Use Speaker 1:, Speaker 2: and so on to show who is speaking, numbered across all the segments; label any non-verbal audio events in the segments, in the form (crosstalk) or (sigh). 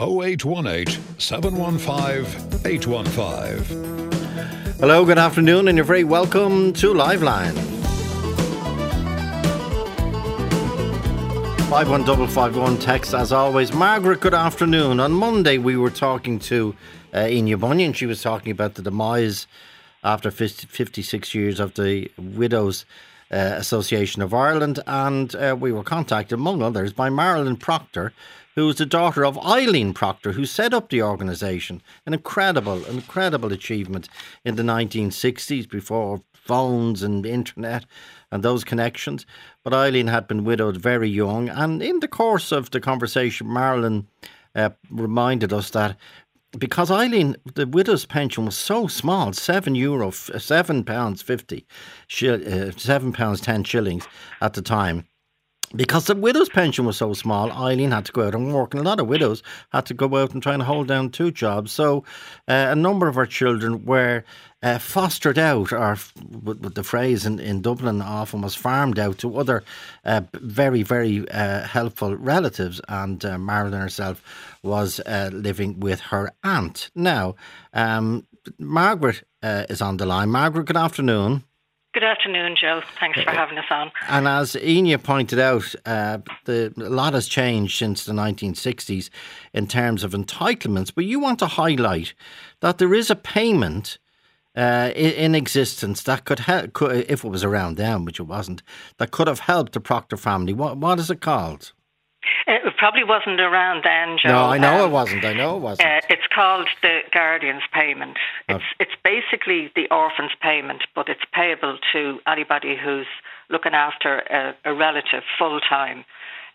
Speaker 1: 0818 715 815.
Speaker 2: Hello, good afternoon, and you're very welcome to Liveline. 51551 text as always. Margaret, good afternoon. On Monday, we were talking to uh, Enya Bunyan. She was talking about the demise after 50, 56 years of the Widows uh, Association of Ireland, and uh, we were contacted, among others, by Marilyn Proctor, who was the daughter of Eileen Proctor, who set up the organisation. An incredible, incredible achievement in the 1960s before phones and internet and those connections. But Eileen had been widowed very young, and in the course of the conversation, Marilyn uh, reminded us that because Eileen, the widow's pension was so small, seven euro, seven pounds fifty, uh, seven pounds ten shillings at the time. Because the widow's pension was so small, Eileen had to go out and work, and a lot of widows had to go out and try and hold down two jobs. So, uh, a number of our children were uh, fostered out, or with, the phrase in, in Dublin often was farmed out to other uh, very, very uh, helpful relatives. And uh, Marilyn herself was uh, living with her aunt. Now, um, Margaret is on the line. Margaret, good afternoon.
Speaker 3: Good afternoon, Joe. Thanks for having us on.
Speaker 2: And as Enya pointed out, uh, the, a lot has changed since the 1960s in terms of entitlements. But you want to highlight that there is a payment uh, in, existence that could help, could, if it was around then, which it wasn't, that could have helped the Proctor family. What what is it called?
Speaker 3: It probably wasn't around then, Joe.
Speaker 2: No, I know um, it wasn't. I know it wasn't. Uh,
Speaker 3: it's called the guardian's payment. Oh. It's it's basically the orphan's payment, but it's payable to anybody who's looking after a, a relative full time,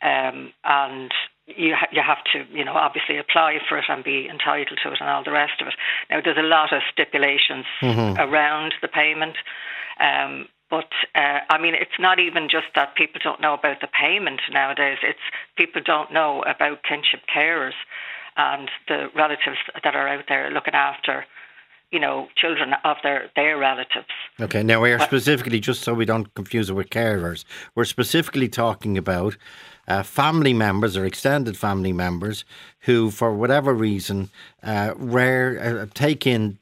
Speaker 3: um, and you ha- you have to you know obviously apply for it and be entitled to it and all the rest of it. Now there's a lot of stipulations mm-hmm. around the payment. Um, but uh, I mean, it's not even just that people don't know about the payment nowadays. It's people don't know about kinship carers and the relatives that are out there looking after, you know, children of their their relatives.
Speaker 2: Okay, now we are specifically just so we don't confuse it with carers. We're specifically talking about. Uh, family members or extended family members who, for whatever reason, uh, rare uh, take in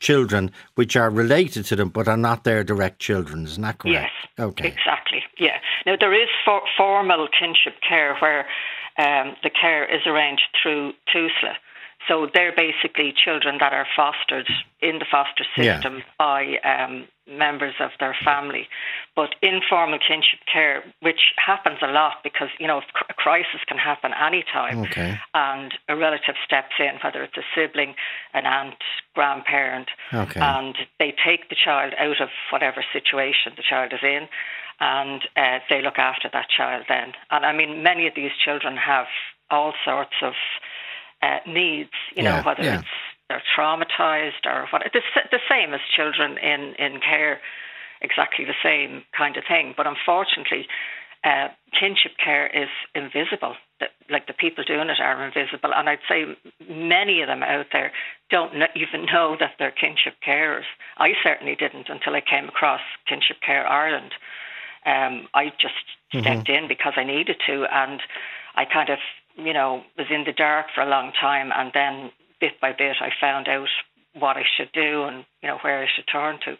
Speaker 2: children which are related to them but are not their direct children. Isn't that correct?
Speaker 3: Yes. Okay. Exactly. Yeah. Now there is for, formal kinship care where um, the care is arranged through TUSLA. So they're basically children that are fostered in the foster system yeah. by um, members of their family. But informal kinship care, which happens a lot because, you know, a crisis can happen anytime. Okay. And a relative steps in, whether it's a sibling, an aunt, grandparent, okay. and they take the child out of whatever situation the child is in and uh, they look after that child then. And I mean, many of these children have all sorts of uh, needs, you yeah, know, whether yeah. it's they're traumatized or what. The, the same as children in, in care, exactly the same kind of thing. But unfortunately, uh, kinship care is invisible. like the people doing it are invisible, and I'd say many of them out there don't even (laughs) know that they're kinship carers. I certainly didn't until I came across Kinship Care Ireland. Um, I just mm-hmm. stepped in because I needed to, and I kind of you know, was in the dark for a long time, and then bit by bit, I found out what I should do and you know where I should turn to.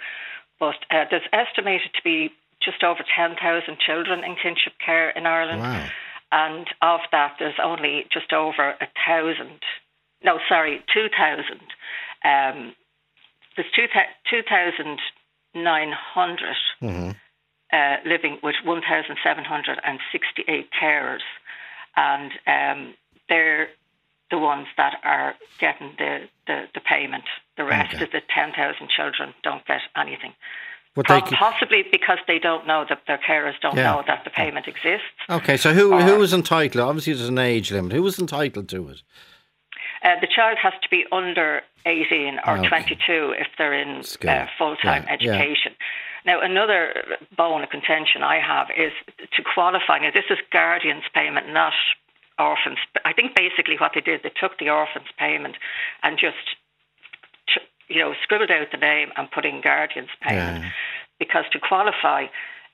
Speaker 3: But uh, there's estimated to be just over 10,000 children in kinship care in Ireland,
Speaker 2: wow.
Speaker 3: and of that, there's only just over a thousand. No, sorry, 2,000. Um, there's 2,900 mm-hmm. uh, living with 1,768 carers and um, they're the ones that are getting the, the, the payment. The rest okay. of the 10,000 children don't get anything. Possibly because they don't know that their carers don't yeah. know that the payment exists.
Speaker 2: Okay, so who or, who is entitled? Obviously, there's an age limit. Who is entitled to it?
Speaker 3: Uh, the child has to be under 18 or okay. 22 if they're in uh, full time education. Yeah. Now, another bone of contention I have is to qualify. Now, this is guardian's payment, not orphans. I think basically what they did, they took the orphans payment and just, you know, scribbled out the name and put in guardian's payment. Yeah. Because to qualify,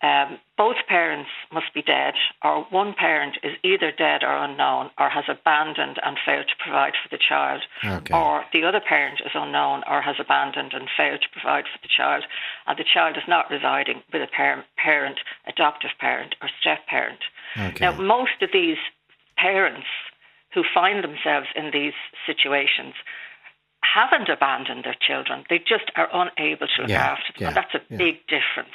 Speaker 3: um, both parents must be dead, or one parent is either dead or unknown, or has abandoned and failed to provide for the child,
Speaker 2: Okay.
Speaker 3: or the other parent is unknown or has abandoned and failed to provide for the child, and the child is not residing with a par- parent, adoptive parent, or step parent.
Speaker 2: Okay.
Speaker 3: Now, most of these parents who find themselves in these situations haven't abandoned their children. They just are unable to look
Speaker 2: Yeah,
Speaker 3: after them.
Speaker 2: yeah,
Speaker 3: and that's a
Speaker 2: yeah.
Speaker 3: big difference.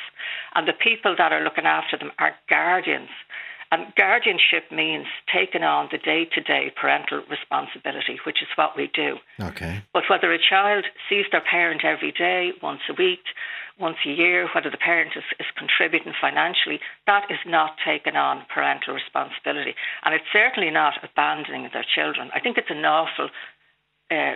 Speaker 3: And the people that are looking after them are guardians. And guardianship means taking on the day to day parental responsibility, which is what we do.
Speaker 2: Okay.
Speaker 3: But whether a child sees their parent every day, once a week, once a year, whether the parent is, is contributing financially, that is not taking on parental responsibility. And it's certainly not abandoning their children. I think it's an awful uh,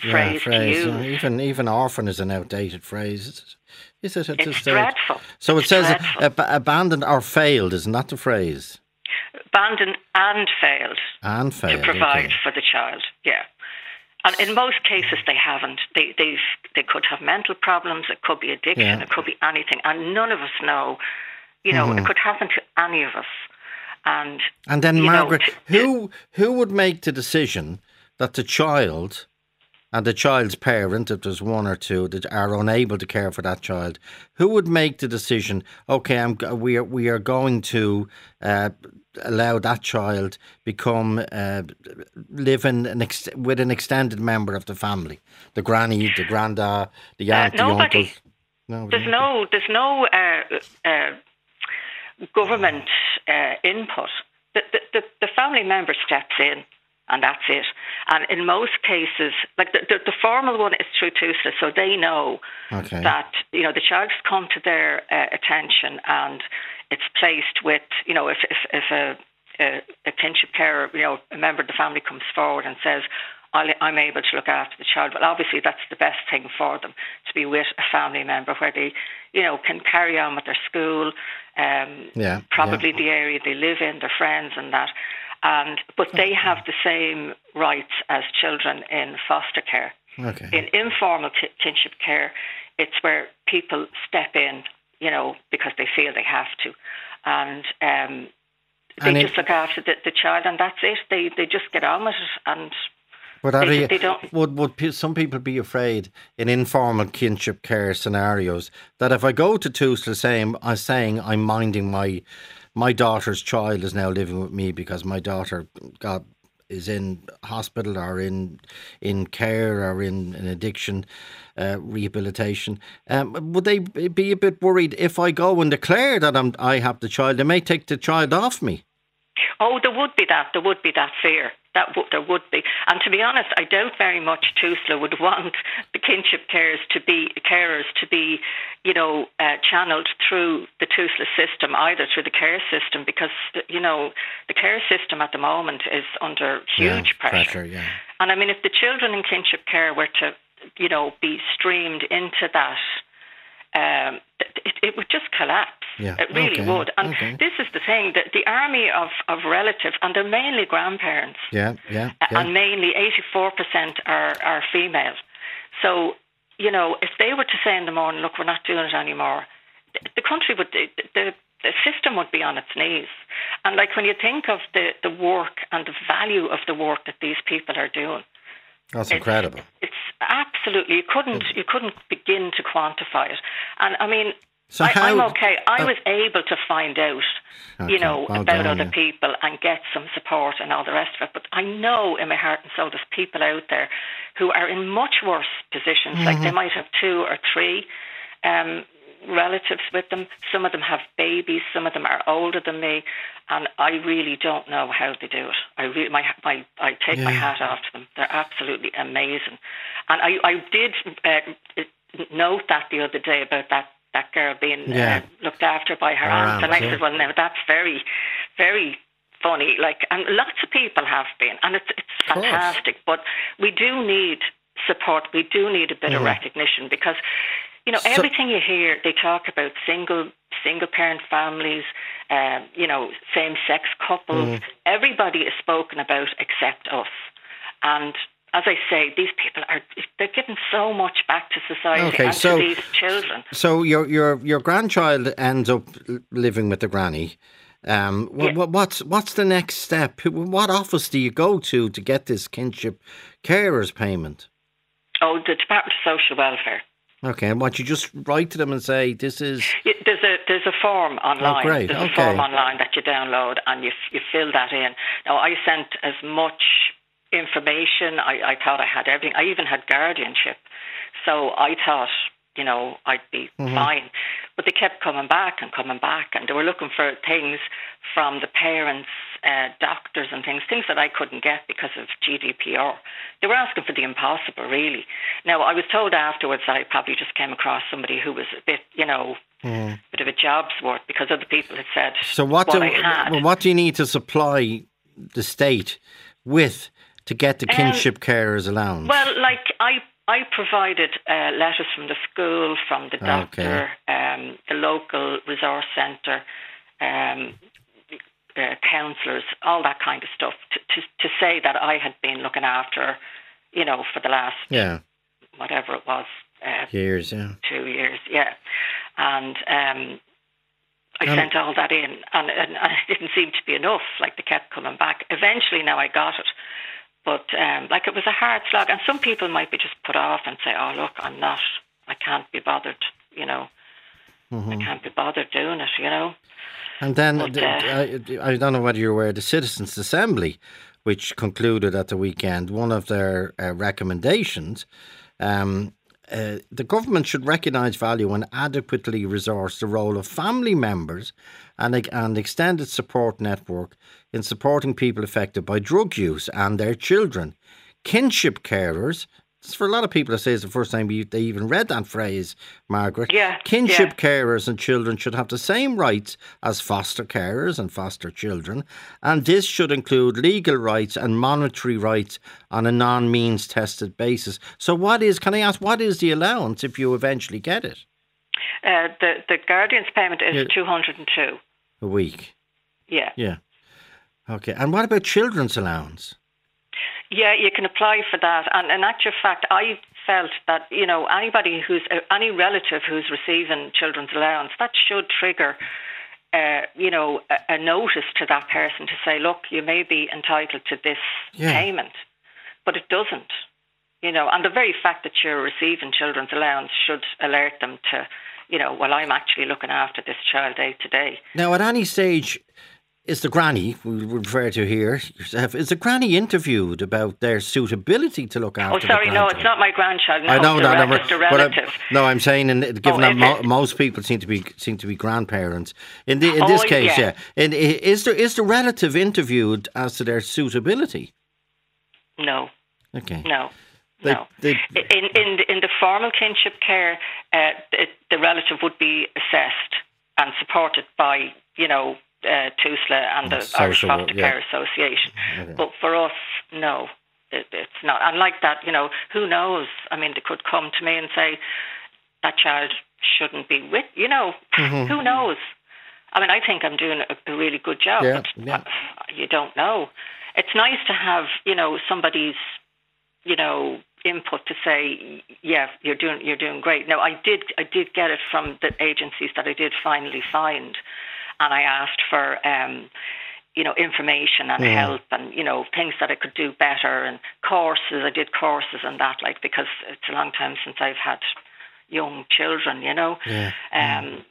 Speaker 3: phrase,
Speaker 2: yeah, phrase.
Speaker 3: to use.
Speaker 2: Even even orphan is an outdated phrase. Is it? Is it at
Speaker 3: It's
Speaker 2: this stage?
Speaker 3: dreadful.
Speaker 2: So it
Speaker 3: It's
Speaker 2: says ab- abandoned or failed, isn't that the phrase?
Speaker 3: Abandoned and failed
Speaker 2: And failed.
Speaker 3: to provide
Speaker 2: okay.
Speaker 3: for the child. Yeah. And in most cases, they haven't. They they've they could have mental problems. It could be addiction.
Speaker 2: Yeah.
Speaker 3: It could be anything. And none of us know. You know,
Speaker 2: Mm-hmm.
Speaker 3: it could happen to any of us. And
Speaker 2: And then
Speaker 3: you know,
Speaker 2: Margaret, who who would make the decision that the child and the child's parent, if there's one or two that are unable to care for that child, who would make the decision? Okay, I'm we are we are going to uh, allow that child become uh, live in an ex- with an extended member of the family, the granny, the granda, the
Speaker 3: Uh,
Speaker 2: aunt, the
Speaker 3: nobody.
Speaker 2: uncle. No,
Speaker 3: there's no there's no uh, uh, government uh, input. The, the, the, the family member steps in, and that's it. And in most cases, like the, the, the formal one is through TUSLA, so they know
Speaker 2: Okay.
Speaker 3: that you know the child has come to their uh, attention and it's placed with you know if if, if a, a a kinship carer you know a member of the family comes forward and says I'm able to look after the child. Well, obviously that's the best thing for them to be with a family member where they you know can carry on with their school, um,
Speaker 2: Yeah,
Speaker 3: probably the area they live in, their friends and that. And but they have the same rights as children in foster care.
Speaker 2: Okay.
Speaker 3: In informal ki- kinship care, it's where people step in, you know, because they feel they have to, and um, they
Speaker 2: And it-
Speaker 3: just look after the, the child, and that's it. They they just get on with it, and
Speaker 2: But are
Speaker 3: They-
Speaker 2: they,
Speaker 3: they don't-
Speaker 2: would would some people be afraid in informal kinship care scenarios that if I go to Tusla saying I'm saying I'm minding my my daughter's child is now living with me because my daughter got is in hospital or in in care or in, in addiction uh, rehabilitation. Um, would they be be a bit worried if I go and declare that I'm I have the child? They may take the child off me.
Speaker 3: oh, there would be that. There would be that fear. That w- there would be, and to be honest, I doubt very much Tusla would (laughs) want the kinship carers to be carers to be, you know, uh, channeled through the Tusla system, either through the care system, because you know the care system at the moment is under huge
Speaker 2: yeah,
Speaker 3: pressure.
Speaker 2: yeah.
Speaker 3: And I mean, if the children in kinship care were to, you know, be streamed into that, um, it, it would just collapse.
Speaker 2: Yeah,
Speaker 3: It really
Speaker 2: okay,
Speaker 3: would. And
Speaker 2: okay.
Speaker 3: this is the thing that the army of, of relatives, and they're mainly grandparents,
Speaker 2: Yeah, yeah, yeah.
Speaker 3: and mainly 84% are, are female. So, you know, if they were to say in the morning, look, we're not doing it anymore, the, the country would, the, the, the system would be on its knees. And like when you think of the, the work and the value of the work that these people are doing,
Speaker 2: That's
Speaker 3: it's-
Speaker 2: incredible.
Speaker 3: It's absolutely you couldn't you couldn't begin to quantify it. And I mean,
Speaker 2: So
Speaker 3: I, I'm okay. I
Speaker 2: uh,
Speaker 3: was able to find out,
Speaker 2: Okay,
Speaker 3: you know,
Speaker 2: well
Speaker 3: about
Speaker 2: done,
Speaker 3: other
Speaker 2: yeah.
Speaker 3: people and get some support and all the rest of it. But I know in my heart and soul there's people out there who are in much worse positions. Like
Speaker 2: Mm-hmm.
Speaker 3: they might have two or three. Um, relatives with them some of them have babies some of them are older than me and I really don't know how they do it I really my, my I take my hat off to them they're absolutely amazing and I, I did uh, note that the other day about that that girl being
Speaker 2: Yeah.
Speaker 3: uh, looked after by her,
Speaker 2: Her
Speaker 3: aunt, and I
Speaker 2: yeah.
Speaker 3: said, well, now that's very, very funny. Like, and lots of people have been, and it's it's fantastic. But we do need support. We do need a bit of recognition because, you know,
Speaker 2: Mm-hmm. So-
Speaker 3: everything you hear, they talk about single single parent families, um, you know, same sex couples.
Speaker 2: Mm.
Speaker 3: Everybody is spoken about except us, and. As I say, these people are they're giving so much back to society
Speaker 2: Okay,
Speaker 3: and
Speaker 2: so-
Speaker 3: to these children.
Speaker 2: So your your your grandchild ends up living with the granny. Um,
Speaker 3: Yeah.
Speaker 2: wha- what's what's the next step? What office do you go to to get this kinship carers payment?
Speaker 3: Oh, the Department of Social Welfare.
Speaker 2: Okay, and what you just write to them and say this is
Speaker 3: There's a there's a form online.
Speaker 2: Oh, great,
Speaker 3: There's
Speaker 2: okay.
Speaker 3: a form online that you download and you you fill that in. Now I sent as much information. I, I thought I had everything. I even had guardianship, so I thought you know I'd be
Speaker 2: Mm-hmm.
Speaker 3: fine. But they kept coming back and coming back, and they were looking for things from the parents, uh, doctors, and things things that I couldn't get because of GDPR. They were asking for the impossible, really. Now I was told afterwards that I probably just came across somebody who was a bit, you know, a bit of a job's worth because other people had said
Speaker 2: Mm-hmm. so what
Speaker 3: what
Speaker 2: do well, what do you need to supply the state with to get the kinship carers allowance?
Speaker 3: Well, like I, I provided uh, letters from the school, from the doctor, um, the local resource centre, um, uh, counsellors, all that kind of stuff, to, to to say that I had been looking after, you know, for the last
Speaker 2: yeah,
Speaker 3: whatever it was, uh,
Speaker 2: years. Yeah.
Speaker 3: two years, yeah, and um, I
Speaker 2: Um,
Speaker 3: sent all that in, and, and, and it didn't seem to be enough. Like they kept coming back. Eventually, now I got it, but um, like it was a hard slog. And some people might be just put off and say, "Oh, look, I'm not. I can't be bothered." You know,
Speaker 2: Mm-hmm.
Speaker 3: I can't be bothered doing it. You know.
Speaker 2: And then
Speaker 3: But, uh,
Speaker 2: I, I don't know whether you're aware, the Citizens Assembly, which concluded at the weekend, one of their uh, recommendations. Um, uh, the government should recognise value and adequately resource the role of family members and and extended support network in supporting people affected by drug use and their children. Kinship carers. For a lot of people, I say it's the first time they even read that phrase, Margaret.
Speaker 3: Yeah,
Speaker 2: Kinship
Speaker 3: yeah.
Speaker 2: carers and children should have the same rights as foster carers and foster children, and this should include legal rights and monetary rights on a non means tested basis. So, what is, can I ask, what is the allowance if you eventually get it?
Speaker 3: Uh, the the guardian's payment is
Speaker 2: Yeah.
Speaker 3: two hundred and two.
Speaker 2: A week.
Speaker 3: Yeah.
Speaker 2: Yeah. Okay. And what about children's allowance?
Speaker 3: Yeah, you can apply for that. And in actual fact, I felt that you know anybody who's uh, any relative who's receiving children's allowance that should trigger. Uh, you know, a, a notice to that person to say, look, you may be entitled to this
Speaker 2: Yeah.
Speaker 3: payment, but it doesn't. You know, and the very fact that you're receiving children's allowance should alert them to, you know, well, I'm actually looking after this child day to day.
Speaker 2: Now, at any stage, is the granny, we refer to here, yourself, is the granny interviewed about their suitability to look after
Speaker 3: Oh, sorry, no, it's not my grandchild. No,
Speaker 2: I know
Speaker 3: the
Speaker 2: that,
Speaker 3: re-
Speaker 2: no,
Speaker 3: the
Speaker 2: but I'm- no, I'm saying, in, given
Speaker 3: Oh,
Speaker 2: that mo- most people seem to be seem to be grandparents. In the, in
Speaker 3: Oh,
Speaker 2: this case, yeah,
Speaker 3: yeah.
Speaker 2: In, is there is the relative interviewed as to their suitability?
Speaker 3: No,
Speaker 2: Okay,
Speaker 3: no.
Speaker 2: They-
Speaker 3: no.
Speaker 2: they-
Speaker 3: in in the, in the formal kinship care, uh, the, the relative would be assessed and supported by you know uh, TUSLA and the
Speaker 2: social
Speaker 3: Irish Foster
Speaker 2: yeah.
Speaker 3: Care Association.
Speaker 2: Okay.
Speaker 3: But for us, no, it, it's not. And like that, you know, who knows? I mean, they could come to me and say that child shouldn't be with. You know,
Speaker 2: Mm-hmm.
Speaker 3: who knows? I mean, I think I'm doing a, a really good job,
Speaker 2: Yeah,
Speaker 3: but
Speaker 2: yeah. (sighs)
Speaker 3: you don't know. It's nice to have, you know, somebody's, you know, input to say, yeah, you're doing, you're doing great. Now, I did, I did get it from the agencies that I did finally find, and I asked for, um, you know, information and help, and you know, things that I could do better, and courses. I did courses and that, like because it's a long time since I've had young children, you know.
Speaker 2: Yeah.
Speaker 3: Um,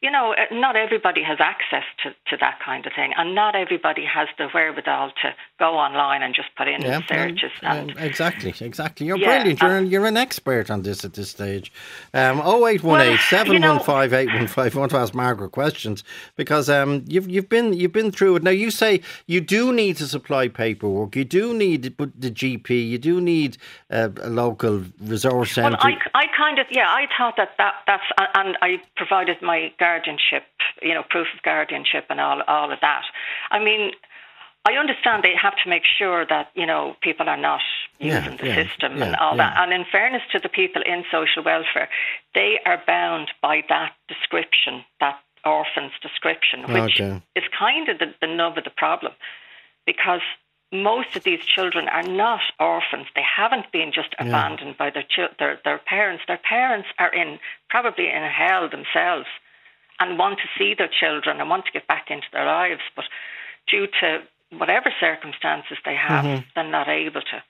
Speaker 3: you know, uh, not everybody has access to, to that kind of thing, and not everybody has the wherewithal to go online and just put in
Speaker 2: yeah,
Speaker 3: searches. and
Speaker 2: exactly, exactly. You're
Speaker 3: Yeah,
Speaker 2: brilliant. You're
Speaker 3: uh,
Speaker 2: an, you're an expert on this at this stage. Um, 0818
Speaker 3: you know-
Speaker 2: 715 815. I want to ask Margaret questions because um, you've you've been you've been through it. Now you say you do need to supply paperwork. You do need the GP. You do need uh, a local resource
Speaker 3: Well,
Speaker 2: centre.
Speaker 3: I, I kind of, yeah, I thought that, that that's, and I provided my guardianship, you know, proof of guardianship and all, all of that. I mean, I understand they have to make sure that, you know, people are not
Speaker 2: Yeah,
Speaker 3: using the
Speaker 2: yeah,
Speaker 3: system
Speaker 2: yeah,
Speaker 3: and all
Speaker 2: yeah.
Speaker 3: that. And in fairness to the people in social welfare, they are bound by that description, that orphan's description, oh, which
Speaker 2: Okay.
Speaker 3: is kind of the, the nub of the problem because most of these children are not orphans. They haven't been just
Speaker 2: Yeah.
Speaker 3: abandoned by their, their their parents. Their parents are in probably in hell themselves and want to see their children and want to get back into their lives, but due to whatever circumstances they have,
Speaker 2: Mm-hmm.
Speaker 3: they're not able to.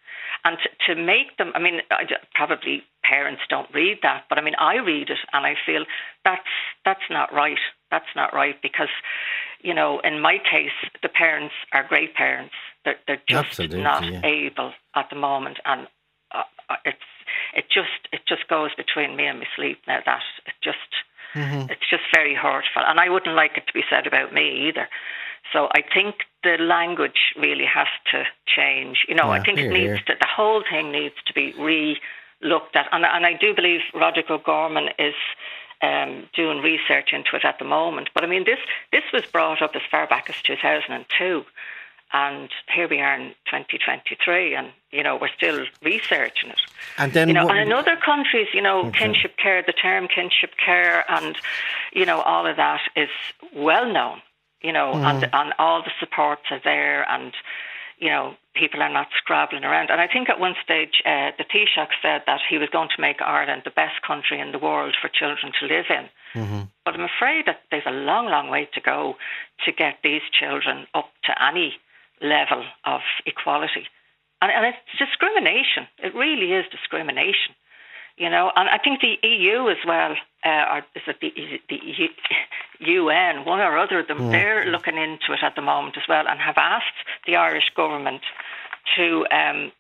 Speaker 3: And to, to make them, I mean, I, probably parents don't read that, but I mean, I read it and I feel that's that's not right. That's not right because, you know, in my case, the parents are great parents. They're, they're just
Speaker 2: Absolutely,
Speaker 3: not
Speaker 2: yeah.
Speaker 3: able at the moment, and uh, uh, it's it just it just goes between me and my sleep now. That it just
Speaker 2: Mm-hmm.
Speaker 3: it's just very hurtful, and I wouldn't like it to be said about me either. So I think the language really has to change. You know, I think
Speaker 2: here,
Speaker 3: it needs
Speaker 2: here.
Speaker 3: to the whole thing needs to be re looked at, and and I do believe Roderick O'Gorman is. Um, doing research into it at the moment, but I mean this this was brought up as far back as 2002, and here we are in 2023, and you know we're still researching it.
Speaker 2: And then
Speaker 3: You know, and in other countries, you know, kinship care, the term kinship care, and you know, all of that is well known. You know, and and all the supports are there, and you know, people are not scrabbling around. And I think at one stage, uh, the Taoiseach said that he was going to make Ireland the best country in the world for children to live in. But I'm afraid that there's a long, long way to go to get these children up to any level of equality. And, and it's discrimination. It really is discrimination. You know, and I think the EU as well, uh, or is it the, is it the UN, one or other of them, they're looking into it at the moment as well and have asked the Irish government to, um,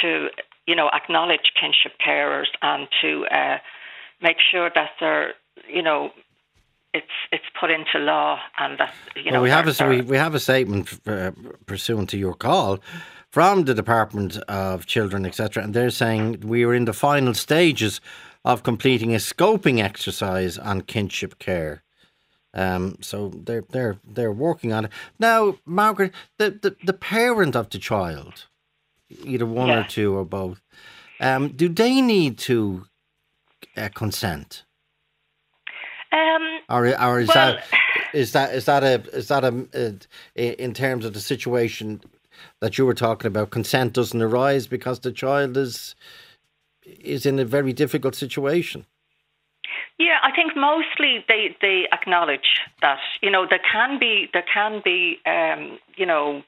Speaker 3: to you know, acknowledge kinship carers and to uh, make sure that they're, you know, it's it's put into law and that you know
Speaker 2: well, we have a we, we have a statement uh, pursuant to your call from the Department of Children, etc., and they're saying we are in the final stages of completing a scoping exercise on kinship care. Um, so they're they're they're working on it now, Margaret. The the, the parent of the child, either one or two or both, um, do they need to uh, consent?
Speaker 3: um,
Speaker 2: Or, or is
Speaker 3: Well-
Speaker 2: that (sighs) is that is that a is that a, a in terms of the situation that you were talking about? Consent doesn't arise because the child is is in a very difficult situation.
Speaker 3: Yeah, I think mostly they, they acknowledge that you know there can be there can be um, you know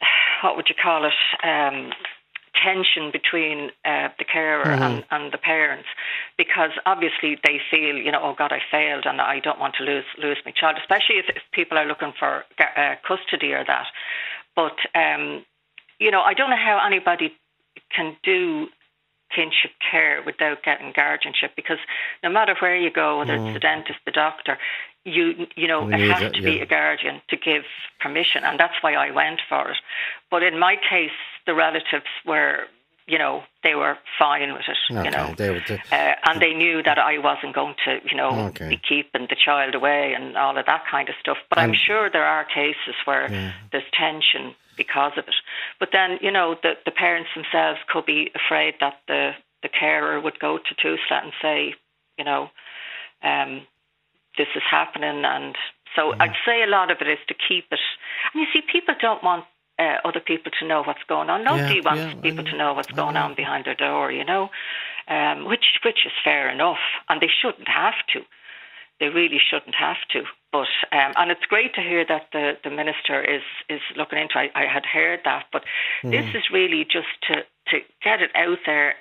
Speaker 3: (sighs) what would you call it um, tension between uh, the carer and, and the parents because obviously they feel you know oh God I failed and I don't want to lose lose my child especially if, if people are looking for uh, custody or that. But um, you know I don't know how anybody can do kinship care without getting guardianship because no matter where you go, whether it's the dentist, the doctor, you you know it has
Speaker 2: it,
Speaker 3: to be
Speaker 2: yeah.
Speaker 3: a guardian to give permission, and that's why I went for it. But in my case, the relatives were, you know, they were fine with it,
Speaker 2: Okay,
Speaker 3: you know.
Speaker 2: they were the-
Speaker 3: Uh, and they knew that I wasn't going to, you know,
Speaker 2: Okay.
Speaker 3: be keeping the child away and all of that kind of stuff. But I'm sure there are cases where there's tension because of it. But then, you know, the, the parents themselves could be afraid that the, the carer would go to TUSLA and say, you know, um, this is happening. And so I'd say a lot of it is to keep it. And you see, people don't want uh, other people to know what's going on. Nobody
Speaker 2: Yeah,
Speaker 3: wants
Speaker 2: yeah,
Speaker 3: people to know what's going on behind their door, you know, um, which which is fair enough, and they shouldn't have to. They really shouldn't have to. But um, and it's great to hear that the, the minister is is looking into. I, I had heard that, but this
Speaker 2: Mm-hmm.
Speaker 3: is really just to to get it out there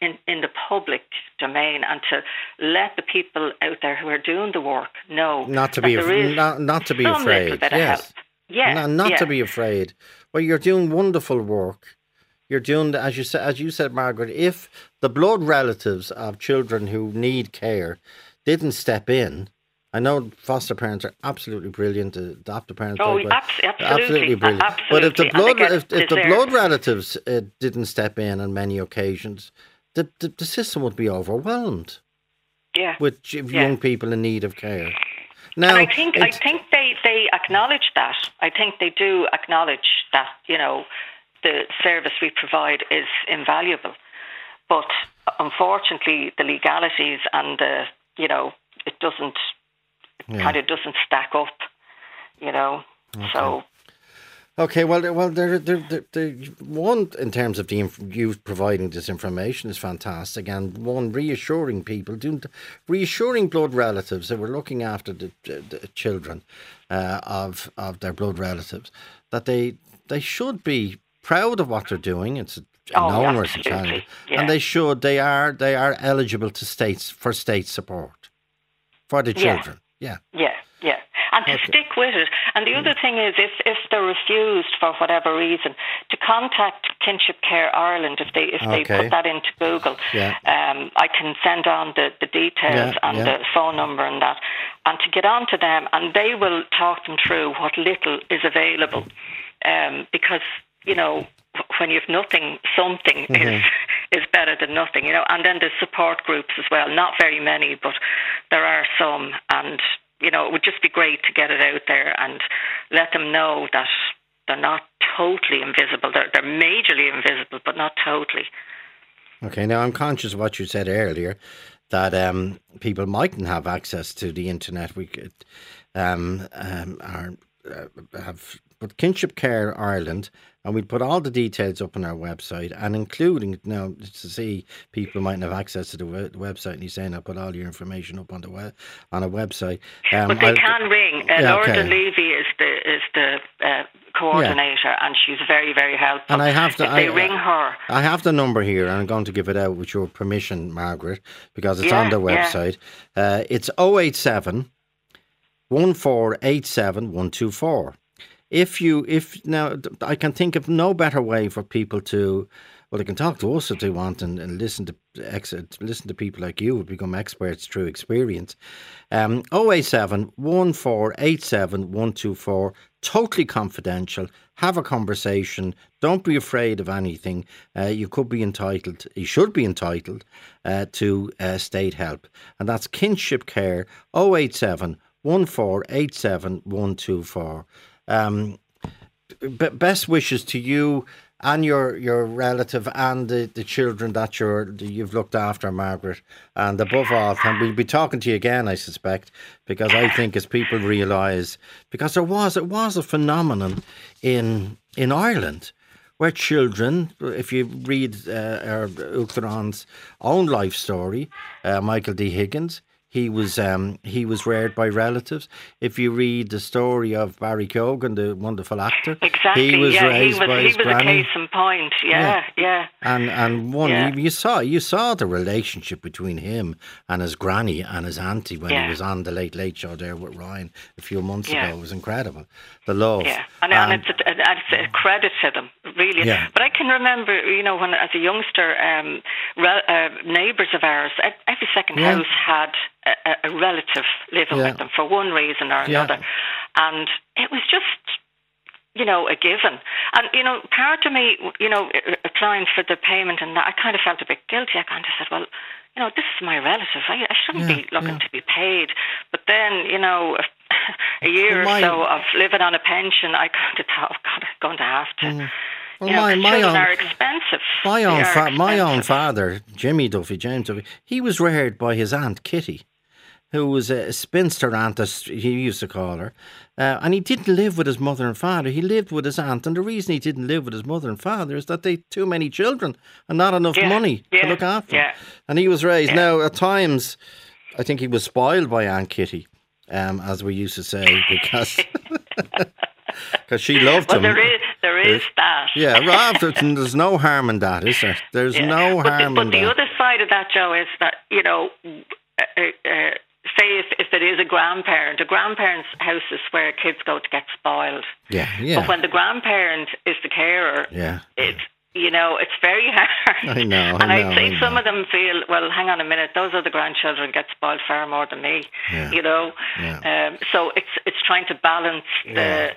Speaker 3: in, in the public domain and to let the people out there who are doing the work know
Speaker 2: Not to be
Speaker 3: there
Speaker 2: af- not, not to be afraid. Yes.
Speaker 3: help.
Speaker 2: No, not
Speaker 3: yeah.
Speaker 2: to be afraid. Well, you're doing wonderful work. You're doing, as you said, as you said, Margaret. If the blood relatives of children who need care didn't step in, I know foster parents are absolutely brilliant. Adoptive parents,
Speaker 3: Oh, abs- absolutely,
Speaker 2: absolutely brilliant. But if the blood, if, if the blood relatives uh, didn't step in on many occasions, the, the the system would be overwhelmed
Speaker 3: yeah.
Speaker 2: with
Speaker 3: Yeah.
Speaker 2: young people in need of care. Now,
Speaker 3: and I think I think they, they acknowledge that. I think they do acknowledge that you know the service we provide is invaluable, but unfortunately the legalities and the you know it doesn't
Speaker 2: Yeah.
Speaker 3: kind of doesn't stack up. You know, so
Speaker 2: Okay, well, well, there, there, there, one in terms of the inf- you providing this information is fantastic, and one reassuring people, reassuring blood relatives that were looking after the, the children uh, of of their blood relatives that they they should be proud of what they're doing. It's
Speaker 3: Oh,
Speaker 2: enormous
Speaker 3: absolutely.
Speaker 2: challenge,
Speaker 3: Yeah.
Speaker 2: and they should. They are they are eligible to states for state support for the children. Yeah.
Speaker 3: Yeah, yeah. And to
Speaker 2: Okay.
Speaker 3: stick with it. And the other thing is, if, if they're refused for whatever reason, to contact Kinship Care Ireland if they if they put that into Google.
Speaker 2: Yeah.
Speaker 3: Um, I can send on the, the details
Speaker 2: Yeah,
Speaker 3: and
Speaker 2: yeah.
Speaker 3: the phone number and that, and to get on to them, and they will talk them through what little is available, um, because you know when you've nothing, something is
Speaker 2: Mm-hmm.
Speaker 3: is better than nothing, you know. And then there's support groups as well. Not very many, but there are some, and you know it would just be great to get it out there and let them know that they're not totally invisible. They're they're majorly invisible, but not totally.
Speaker 2: Okay, now I'm conscious of what you said earlier that um, people mightn't have access to the internet. We could um, um, are, uh, have but Kinship Care Ireland, and we'd put all the details up on our website, and including now to see people mightn't have access to the, we- website. And he's saying I'll put all your information up on the web on a website. Um,
Speaker 3: But they
Speaker 2: I'll-
Speaker 3: can ring. Uh,
Speaker 2: Yeah,
Speaker 3: Laura
Speaker 2: okay.
Speaker 3: Levy is the is the uh, coordinator, and she's very very helpful.
Speaker 2: And I have to-
Speaker 3: If they
Speaker 2: I-
Speaker 3: ring her,
Speaker 2: I have the number here, and I'm going to give it out with your permission, Margaret, because it's
Speaker 3: Yeah,
Speaker 2: on the
Speaker 3: yeah.
Speaker 2: website. Uh, it's 087 1487 124. If you, if now, I can think of no better way for people to, well, they can talk to us if they want and, and listen to ex, listen to people like you who become experts through experience. Um, 087 1487 124, totally confidential. Have a conversation. Don't be afraid of anything. Uh, you could be entitled, you should be entitled uh, to uh, state help. And that's kinship care 087 1487 124. Um, b- best wishes to you and your your relative and the, the children that you're that you've looked after, Margaret. And above all, and we'll be talking to you again, I suspect, because I think as people realise, because there was it was a phenomenon in in Ireland where children, if you read uh, our own life story, uh, Michael D. Higgins, he was um, he was reared by relatives. If you read the story of Barry Keoghan, the wonderful actor,
Speaker 3: exactly.
Speaker 2: he was
Speaker 3: yeah,
Speaker 2: raised
Speaker 3: he was
Speaker 2: by
Speaker 3: he
Speaker 2: his
Speaker 3: was a
Speaker 2: granny.
Speaker 3: case in point. Yeah, yeah.
Speaker 2: And and one
Speaker 3: Yeah.
Speaker 2: you, you saw you saw the relationship between him and his granny and his auntie when he was on the Late Late Show there with Ryan a few months
Speaker 3: Yeah.
Speaker 2: ago. It was incredible. The love.
Speaker 3: Yeah, and, and it's, a, and it's a credit to them, really.
Speaker 2: Yeah.
Speaker 3: But I can remember, you know, when as a youngster, um, rel- uh, neighbours of ours, every second
Speaker 2: Yeah.
Speaker 3: house had a, a- relative living
Speaker 2: Yeah.
Speaker 3: with them for one reason or
Speaker 2: Yeah.
Speaker 3: another, and it was just. You know, a given. And, you know, part of me, you know, applying for the payment and that, I kind of felt a bit guilty. I kind of said, well, you know, this is my relative. I, I shouldn't
Speaker 2: Yeah,
Speaker 3: be looking
Speaker 2: yeah.
Speaker 3: to be paid. But then, you know, (laughs) a year
Speaker 2: Well, my-
Speaker 3: or so of living on a pension, I kind of thought, oh, God, I'm going to have to.
Speaker 2: Mm. Well,
Speaker 3: you know,
Speaker 2: my- my
Speaker 3: children
Speaker 2: own-
Speaker 3: are expensive.
Speaker 2: My own, fa- my own father, Jimmy Duffy, James Duffy, he was reared by his aunt Kitty, who was a spinster aunt, as he used to call her. Uh, and he didn't live with his mother and father. He lived with his aunt, and the reason he didn't live with his mother and father is that they had too many children and not enough
Speaker 3: Yeah,
Speaker 2: money to look after. them.
Speaker 3: yeah.
Speaker 2: And he was raised.
Speaker 3: Yeah.
Speaker 2: Now, at times, I think he was spoiled by Aunt Kitty, um, as we used to say, because (laughs) (laughs) because she loved
Speaker 3: Well,
Speaker 2: him.
Speaker 3: there is, there is that.
Speaker 2: Yeah, Rob, (laughs) there's, no harm in that, is there? There's
Speaker 3: Yeah.
Speaker 2: no
Speaker 3: but
Speaker 2: harm
Speaker 3: the,
Speaker 2: in
Speaker 3: but the other side of that, Joe, is that you know, uh, uh, say if, if it is a grandparent, a grandparent's house is where kids go to get spoiled.
Speaker 2: yeah, yeah,
Speaker 3: But when the grandparent is the carer,
Speaker 2: yeah.
Speaker 3: it's you know it's very (laughs) hard.
Speaker 2: I know, I
Speaker 3: and I'd say
Speaker 2: I
Speaker 3: some
Speaker 2: know.
Speaker 3: of them feel, well, hang on a minute, those other grandchildren get spoiled far more than me.
Speaker 2: Yeah.
Speaker 3: You know,
Speaker 2: Yeah.
Speaker 3: um, so it's it's trying to balance the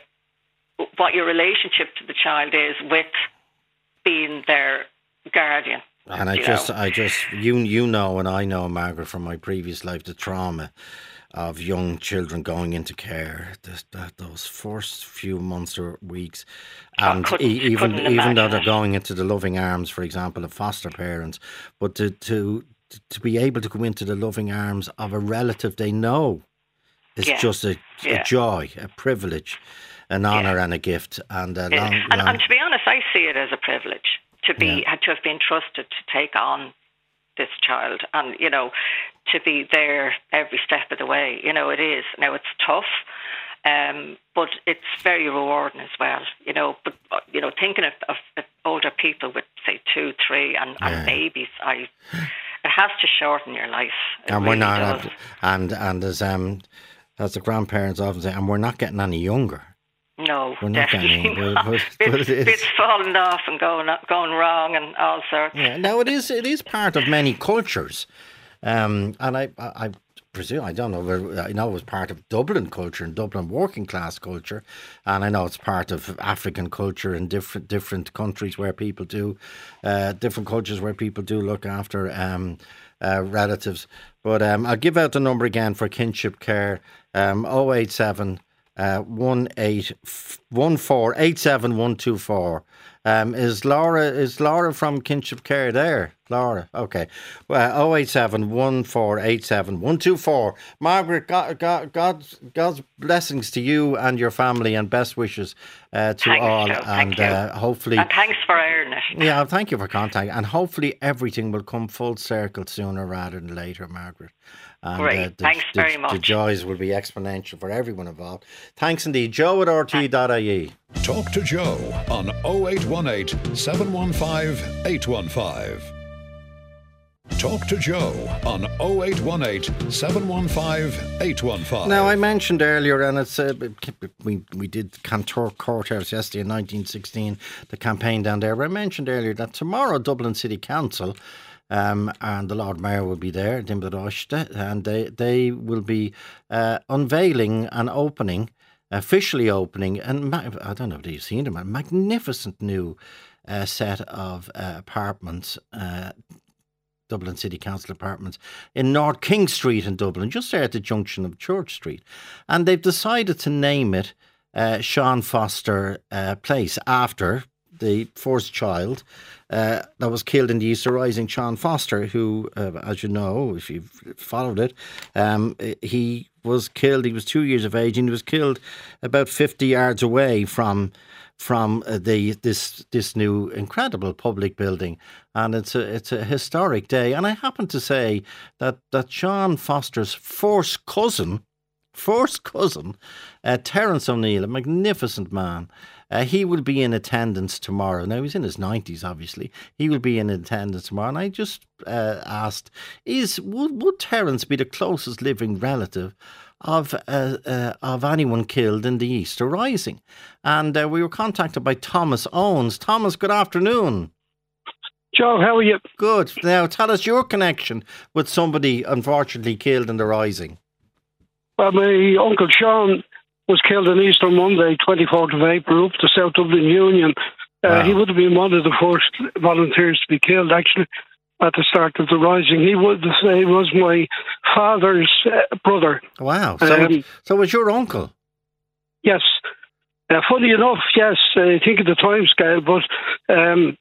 Speaker 3: what your relationship to the child is with being their guardian.
Speaker 2: And I just,
Speaker 3: know.
Speaker 2: I just, you, you know, and I know, Margaret, from my previous life, the trauma of young children going into care. This, that those first few months or weeks, and
Speaker 3: couldn't-
Speaker 2: e- even
Speaker 3: couldn't
Speaker 2: even though they're going into the loving arms, for example, of foster parents, but to to to be able to go into the loving arms of a relative they know is
Speaker 3: Yeah.
Speaker 2: just a, a joy, a privilege. an honour and a gift. And,
Speaker 3: Yeah.
Speaker 2: long,
Speaker 3: and,
Speaker 2: long-
Speaker 3: and to be honest, I see it as a privilege to be had to have been trusted to take on this child, and you know, to be there every step of the way. You know, it is now it's tough, um, but it's very rewarding as well. You know, but you know, thinking of, of, of older people with say two, three, and,
Speaker 2: Yeah.
Speaker 3: and babies, I it has to shorten your life. It
Speaker 2: and we're
Speaker 3: really
Speaker 2: not,
Speaker 3: does.
Speaker 2: and and as um, as the grandparents often say, and we're not getting any younger.
Speaker 3: No,
Speaker 2: We're not
Speaker 3: definitely
Speaker 2: but-
Speaker 3: not.
Speaker 2: but- (laughs) but it is.
Speaker 3: bits falling off and going going wrong and all sorts.
Speaker 2: Yeah, now it is it is part of many cultures, um, and I, I I presume I don't know I know it was part of Dublin culture and Dublin working class culture, and I know it's part of African culture in different different countries where people do, uh, different cultures where people do look after um, uh, relatives. But um, I'll give out the number again for kinship care, um, 087 uh, one eight f- one four eight seven one two four. Um, is Laura is Laura from Kinship Care there? Laura, okay. Well, 087 1487 124. Margaret, God, God, God's, God's blessings to you and your family and best wishes uh, to
Speaker 3: Thanks,
Speaker 2: all.
Speaker 3: Joe. Thank
Speaker 2: and
Speaker 3: you.
Speaker 2: uh, hopefully,
Speaker 3: And thanks for airing it.
Speaker 2: yeah, thank you for contact. And hopefully, everything will come full circle sooner rather than later, Margaret. And, uh,
Speaker 3: Great.
Speaker 2: the,
Speaker 3: Thanks
Speaker 2: the,
Speaker 3: very much.
Speaker 2: The joys will be exponential for everyone involved. Thanks indeed. Joe at RTE.ie.
Speaker 1: Talk to Joe on 0818 715 815. Talk to Joe on 0818 715 815.
Speaker 2: Now, I mentioned earlier, and it's uh, we we did Cantor Courthouse yesterday in 1916, the campaign down there. I mentioned earlier that tomorrow Dublin City Council um, and the Lord Mayor will be there, Daithí de Róiste, and they they will be uh, unveiling and opening, officially opening, and ma- I don't know if you've seen them, a magnificent new uh, set of uh, apartments. Uh, Dublin City Council apartments in North King Street in Dublin, just there at the junction of Church Street. And they've decided to name it uh, Sean Foster uh, Place after the fourth child uh, that was killed in the Easter Rising, Sean Foster, who, uh, as you know, if you've followed it, um, he was killed. He was two years of age, and he was killed about fifty yards away from from uh, the this this new incredible public building, and it's a it's a historic day. And I happen to say that that Sean Foster's first cousin, first cousin, uh, Terence O'Neill, a magnificent man. Uh, he will be in attendance tomorrow. Now he's in his nineties, obviously. He will be in attendance tomorrow. And I just uh, asked: Is would would Terence be the closest living relative of uh, uh, of anyone killed in the Easter Rising? And uh, we were contacted by Thomas Owens. Thomas, good afternoon.
Speaker 4: Joe, how are you?
Speaker 2: Good. Now tell us your connection with somebody unfortunately killed in the Rising.
Speaker 4: Well, my uncle Sean was killed on Easter Monday, 24th of April, up the South Dublin Union. Uh,
Speaker 2: Wow.
Speaker 4: He would have been one of the first volunteers to be killed, actually, at the start of the Rising. He was, he was my father's uh, brother.
Speaker 2: Wow. So,
Speaker 4: Um,
Speaker 2: it, so was your uncle.
Speaker 4: Yes. Uh, funny enough, yes, I think of the time scale, but um,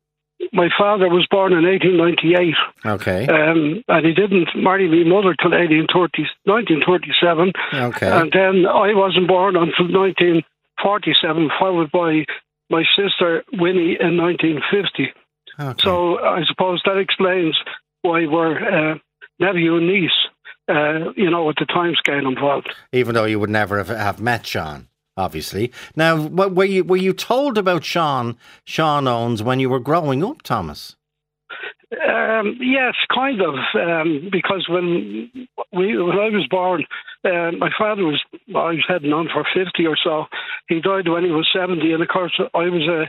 Speaker 4: my father was born in 1898.
Speaker 2: Okay.
Speaker 4: Um, and he didn't marry my mother till 1830, 1937.
Speaker 2: Okay.
Speaker 4: And then I wasn't born until 1947, followed by my sister Winnie in 1950.
Speaker 2: okay.
Speaker 4: So I suppose that explains why we're uh, nephew and niece, uh, you know, with the time scale involved.
Speaker 2: Even though you would never have, have met Sean, obviously. Now, were you were you told about Sean Sean Owens when you were growing up, Thomas?
Speaker 4: Um, yes, kind of, um, because when we when I was born, uh, my father was I was heading on for fifty or so. He died when he was seventy, and of course I was uh,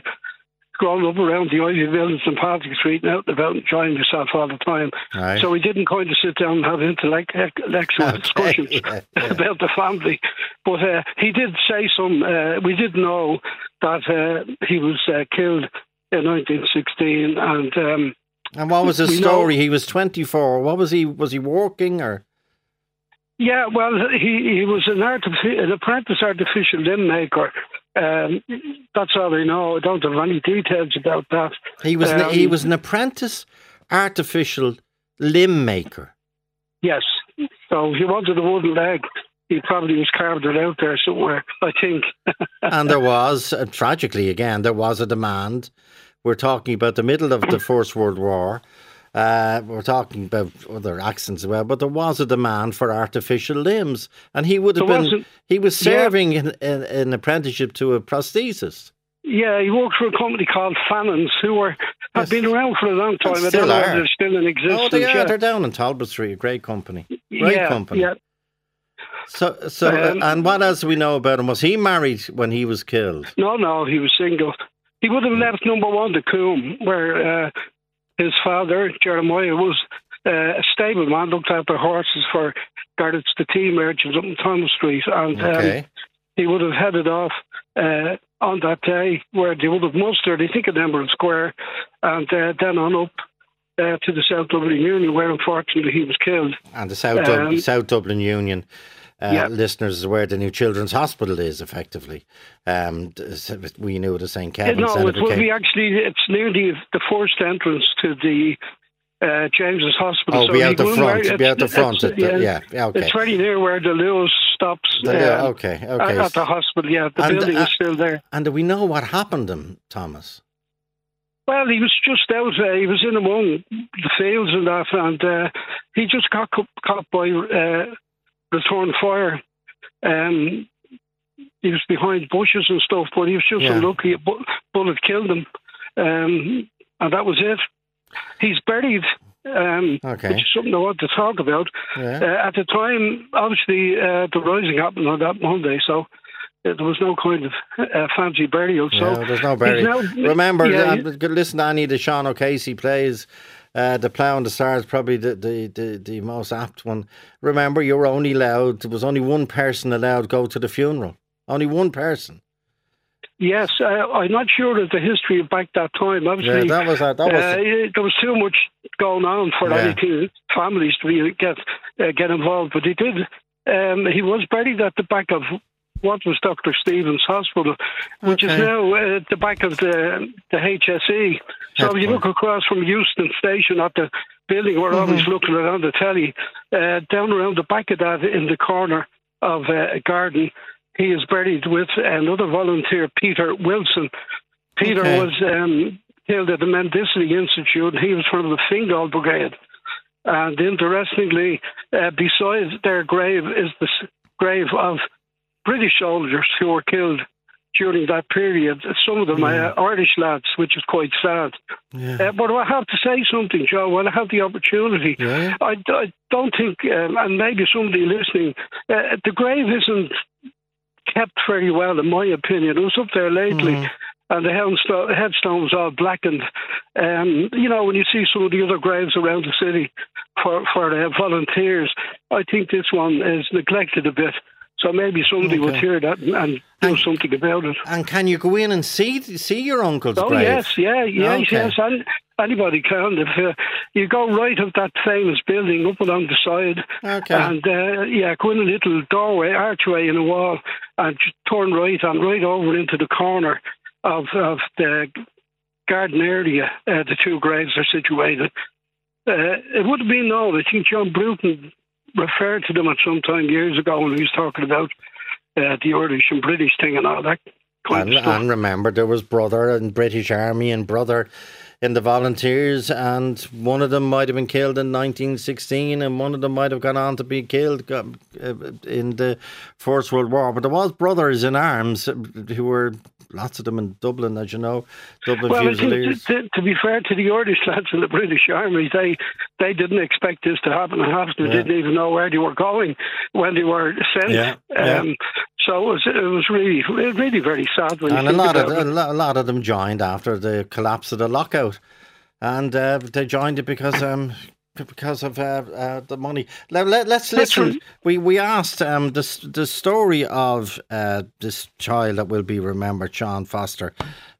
Speaker 4: growing up around the Iveagh Buildings and Patrick Street and out and about enjoying myself all the time.
Speaker 2: Right.
Speaker 4: So we didn't kind of sit down and have intellectual
Speaker 2: Okay,
Speaker 4: discussions (laughs)
Speaker 2: yeah, yeah.
Speaker 4: about the family. But uh, he did say some. Uh, we did know that uh, he was uh, killed in 1916, and. Um,
Speaker 2: and what was his
Speaker 4: we know-
Speaker 2: story? He was twenty four. What was he? Was he working or?
Speaker 4: Yeah, well, he, he was an, artifi- an apprentice artificial limb maker. Um, that's all I know. I don't have any details about that.
Speaker 2: He was an, he
Speaker 4: Um,
Speaker 2: was an apprentice artificial limb maker.
Speaker 4: Yes. So he wanted a wooden leg. he probably was carved it out there somewhere. I think. (laughs)
Speaker 2: and there was, uh, tragically again, there was a demand. We're talking about the middle of the First World War. Uh, we're talking about other accents as well, but there was a demand for artificial limbs, and he would have there been. He was serving yeah. in, an apprenticeship to a prosthesist.
Speaker 4: Yeah, he worked for a company called Fannons, who were have been around for a long time. I don't are. they're still in existence.
Speaker 2: Oh, they are. Yeah. They're down in Talbot Street, a great company. Great
Speaker 4: yeah,
Speaker 2: company.
Speaker 4: Yeah.
Speaker 2: So, so, um, and what else do we know about him? Was he married when he was killed?
Speaker 4: No, no, he was single. He would have left number one to Coombe, where uh, his father, Jeremiah, was uh, a stableman, looked after horses for guarded the tea merchants up in Thomas Street. And um, okay. um, he would have headed off uh, on that day where they would have mustered, I think, at Emerald Square, and uh, then on up uh, to the South Dublin Union, where unfortunately he was killed.
Speaker 2: And the South, um, South Dublin Union. Uh, yeah. listeners where the new children's hospital is effectively. Um, we knew it as St. Kevin.
Speaker 4: No, it will be actually, it's nearly the, the first entrance to the uh, James's Hospital.
Speaker 2: Oh, so be out the front. Be out the front. It's, yeah, yeah, yeah, okay.
Speaker 4: It's very near where the Luas stops.
Speaker 2: The, yeah, um, okay, okay.
Speaker 4: At, the hospital, yeah. The and, building uh, is still there.
Speaker 2: And do we know what happened to him, Thomas?
Speaker 4: Well, he was just out. Uh, he was in among the fields and that, and uh, he just got caught by uh, return fire. Um, he was behind bushes and stuff, but he was just yeah. unlucky. A bullet killed him, um, and that was it. He's buried, um, okay. which is something I want to talk about. Yeah. Uh, at the time, obviously, uh, the rising happened on that Monday, so uh, there was no kind of uh, fancy burial. So
Speaker 2: no, there's no burial. Now, Remember, yeah, uh, listen, Annie, the Sean O'Casey plays uh, the plough and the star is probably the, the, the, the, most apt one. Remember, you were only allowed, there was only one person allowed to go to the funeral. Only one person.
Speaker 4: Yes, uh, I'm not sure of the history of back that time. Obviously,
Speaker 2: yeah, that was that. was uh,
Speaker 4: there was too much going on for yeah. any families to be, get uh, get involved. But he did. Um, he was buried at the back of what was Dr. Steevens Hospital, which okay. is now uh, at the back of the the HSE. So if you look across from Heuston Station at the building, we're mm-hmm. always looking around the telly. Uh, down around the back of that, in the corner of uh, a garden, he is buried with another volunteer, Peter Wilson. Peter okay. was um, killed at the Mendicity Institute. And he was from the Fingal Brigade. And interestingly, uh, beside their grave is the grave of British soldiers who were killed during that period. Some of them yeah. are Irish lads, which is quite sad. Yeah. Uh, but I have to say something, Joe. When I have the opportunity, yeah. I, I, don't think, um, and maybe somebody listening, uh, the grave isn't kept very well, in my opinion. It was up there lately. Mm. And the headstone was all blackened. Um, you know, when you see some of the other graves around the city for for uh, volunteers, I think this one is neglected a bit. So maybe somebody okay. would hear that and, and do something about it.
Speaker 2: And can you go in and see see your uncle's
Speaker 4: oh,
Speaker 2: grave?
Speaker 4: yes, yeah, yes, okay. yes. And anybody can. If uh, you go right of that famous building up along the side, okay. and uh, yeah, go in a little doorway, archway in a wall, and turn right and right over into the corner of of the garden area. Uh, the two graves are situated. Uh, it would have been known. I think John Bruton referred to them at some time years ago when he was talking about uh, the Irish and British thing and all that.
Speaker 2: And, and, remember, there was brother in British Army and brother in the Volunteers, and one of them might have been killed in 1916, and one of them might have gone on to be killed uh, in the First World War. But there was brothers in arms who were lots of them in Dublin, as you know. Dublin
Speaker 4: well, Fusiliers. To, to, to, be fair to the Irish lads in the British Army, they they didn't expect this to happen, and half of them yeah. didn't even know where they were going when they were sent. Yeah. Um, yeah. So it was, it was really, really very sad. and a lot
Speaker 2: of
Speaker 4: it.
Speaker 2: a lot of them joined after the collapse of the lockout, and uh, they joined it because (coughs) um, because of uh, uh, the money. Let, us let, listen. We we asked um, the the story of uh, this child that will be remembered, Sean Foster.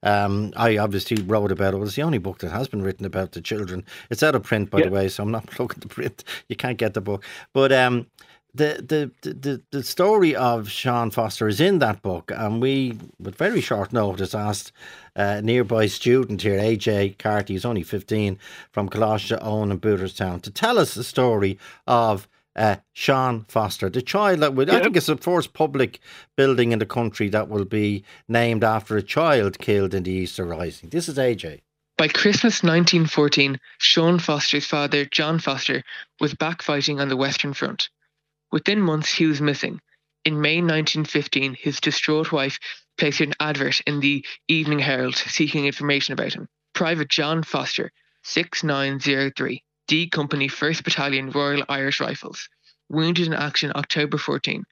Speaker 2: Um, I obviously wrote about it. It was the only book that has been written about the children. It's out of print, by yeah. the way, so I'm not (laughs) looking the print. You can't get the book, but um, the, the, the, the story of Sean Foster is in that book, and we, with very short notice, asked a nearby student here, AJ Carty, who's only 15, from Eoin in Booterstown, to tell us the story of uh, Sean Foster, the child that would, yep. I think it's the first public building in the country that will be named after a child killed in the Easter Rising. This is AJ.
Speaker 5: By Christmas 1914, Sean Foster's father, John Foster, was back fighting on the Western Front. Within months, he was missing. In May 1915, his distraught wife placed an advert in the Evening Herald seeking information about him. Private John Foster, 6903, D Company 1st Battalion Royal Irish Rifles, wounded in action October 14,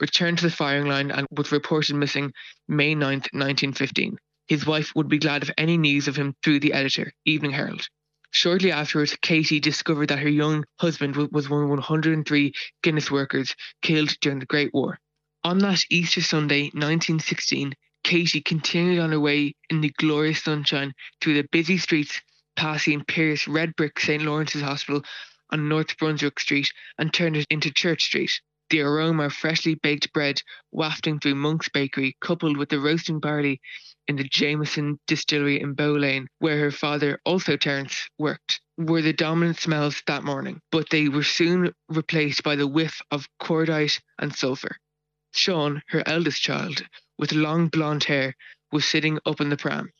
Speaker 5: returned to the firing line and was reported missing May 9, 1915. His wife would be glad of any news of him through the editor, Evening Herald. Shortly afterwards, Katie discovered that her young husband was one of 103 Guinness workers killed during the Great War. On that Easter Sunday, 1916, Katie continued on her way in the glorious sunshine through the busy streets passing Pierce red brick St. Lawrence's Hospital on North Brunswick Street and turned it into Church Street. The aroma of freshly baked bread wafting through Monk's Bakery, coupled with the roasting barley in the Jameson distillery in Bow Lane, where her father, also Terence, worked, were the dominant smells that morning, but they were soon replaced by the whiff of cordite and sulphur. Sean, her eldest child, with long blonde hair, was sitting up in the pram.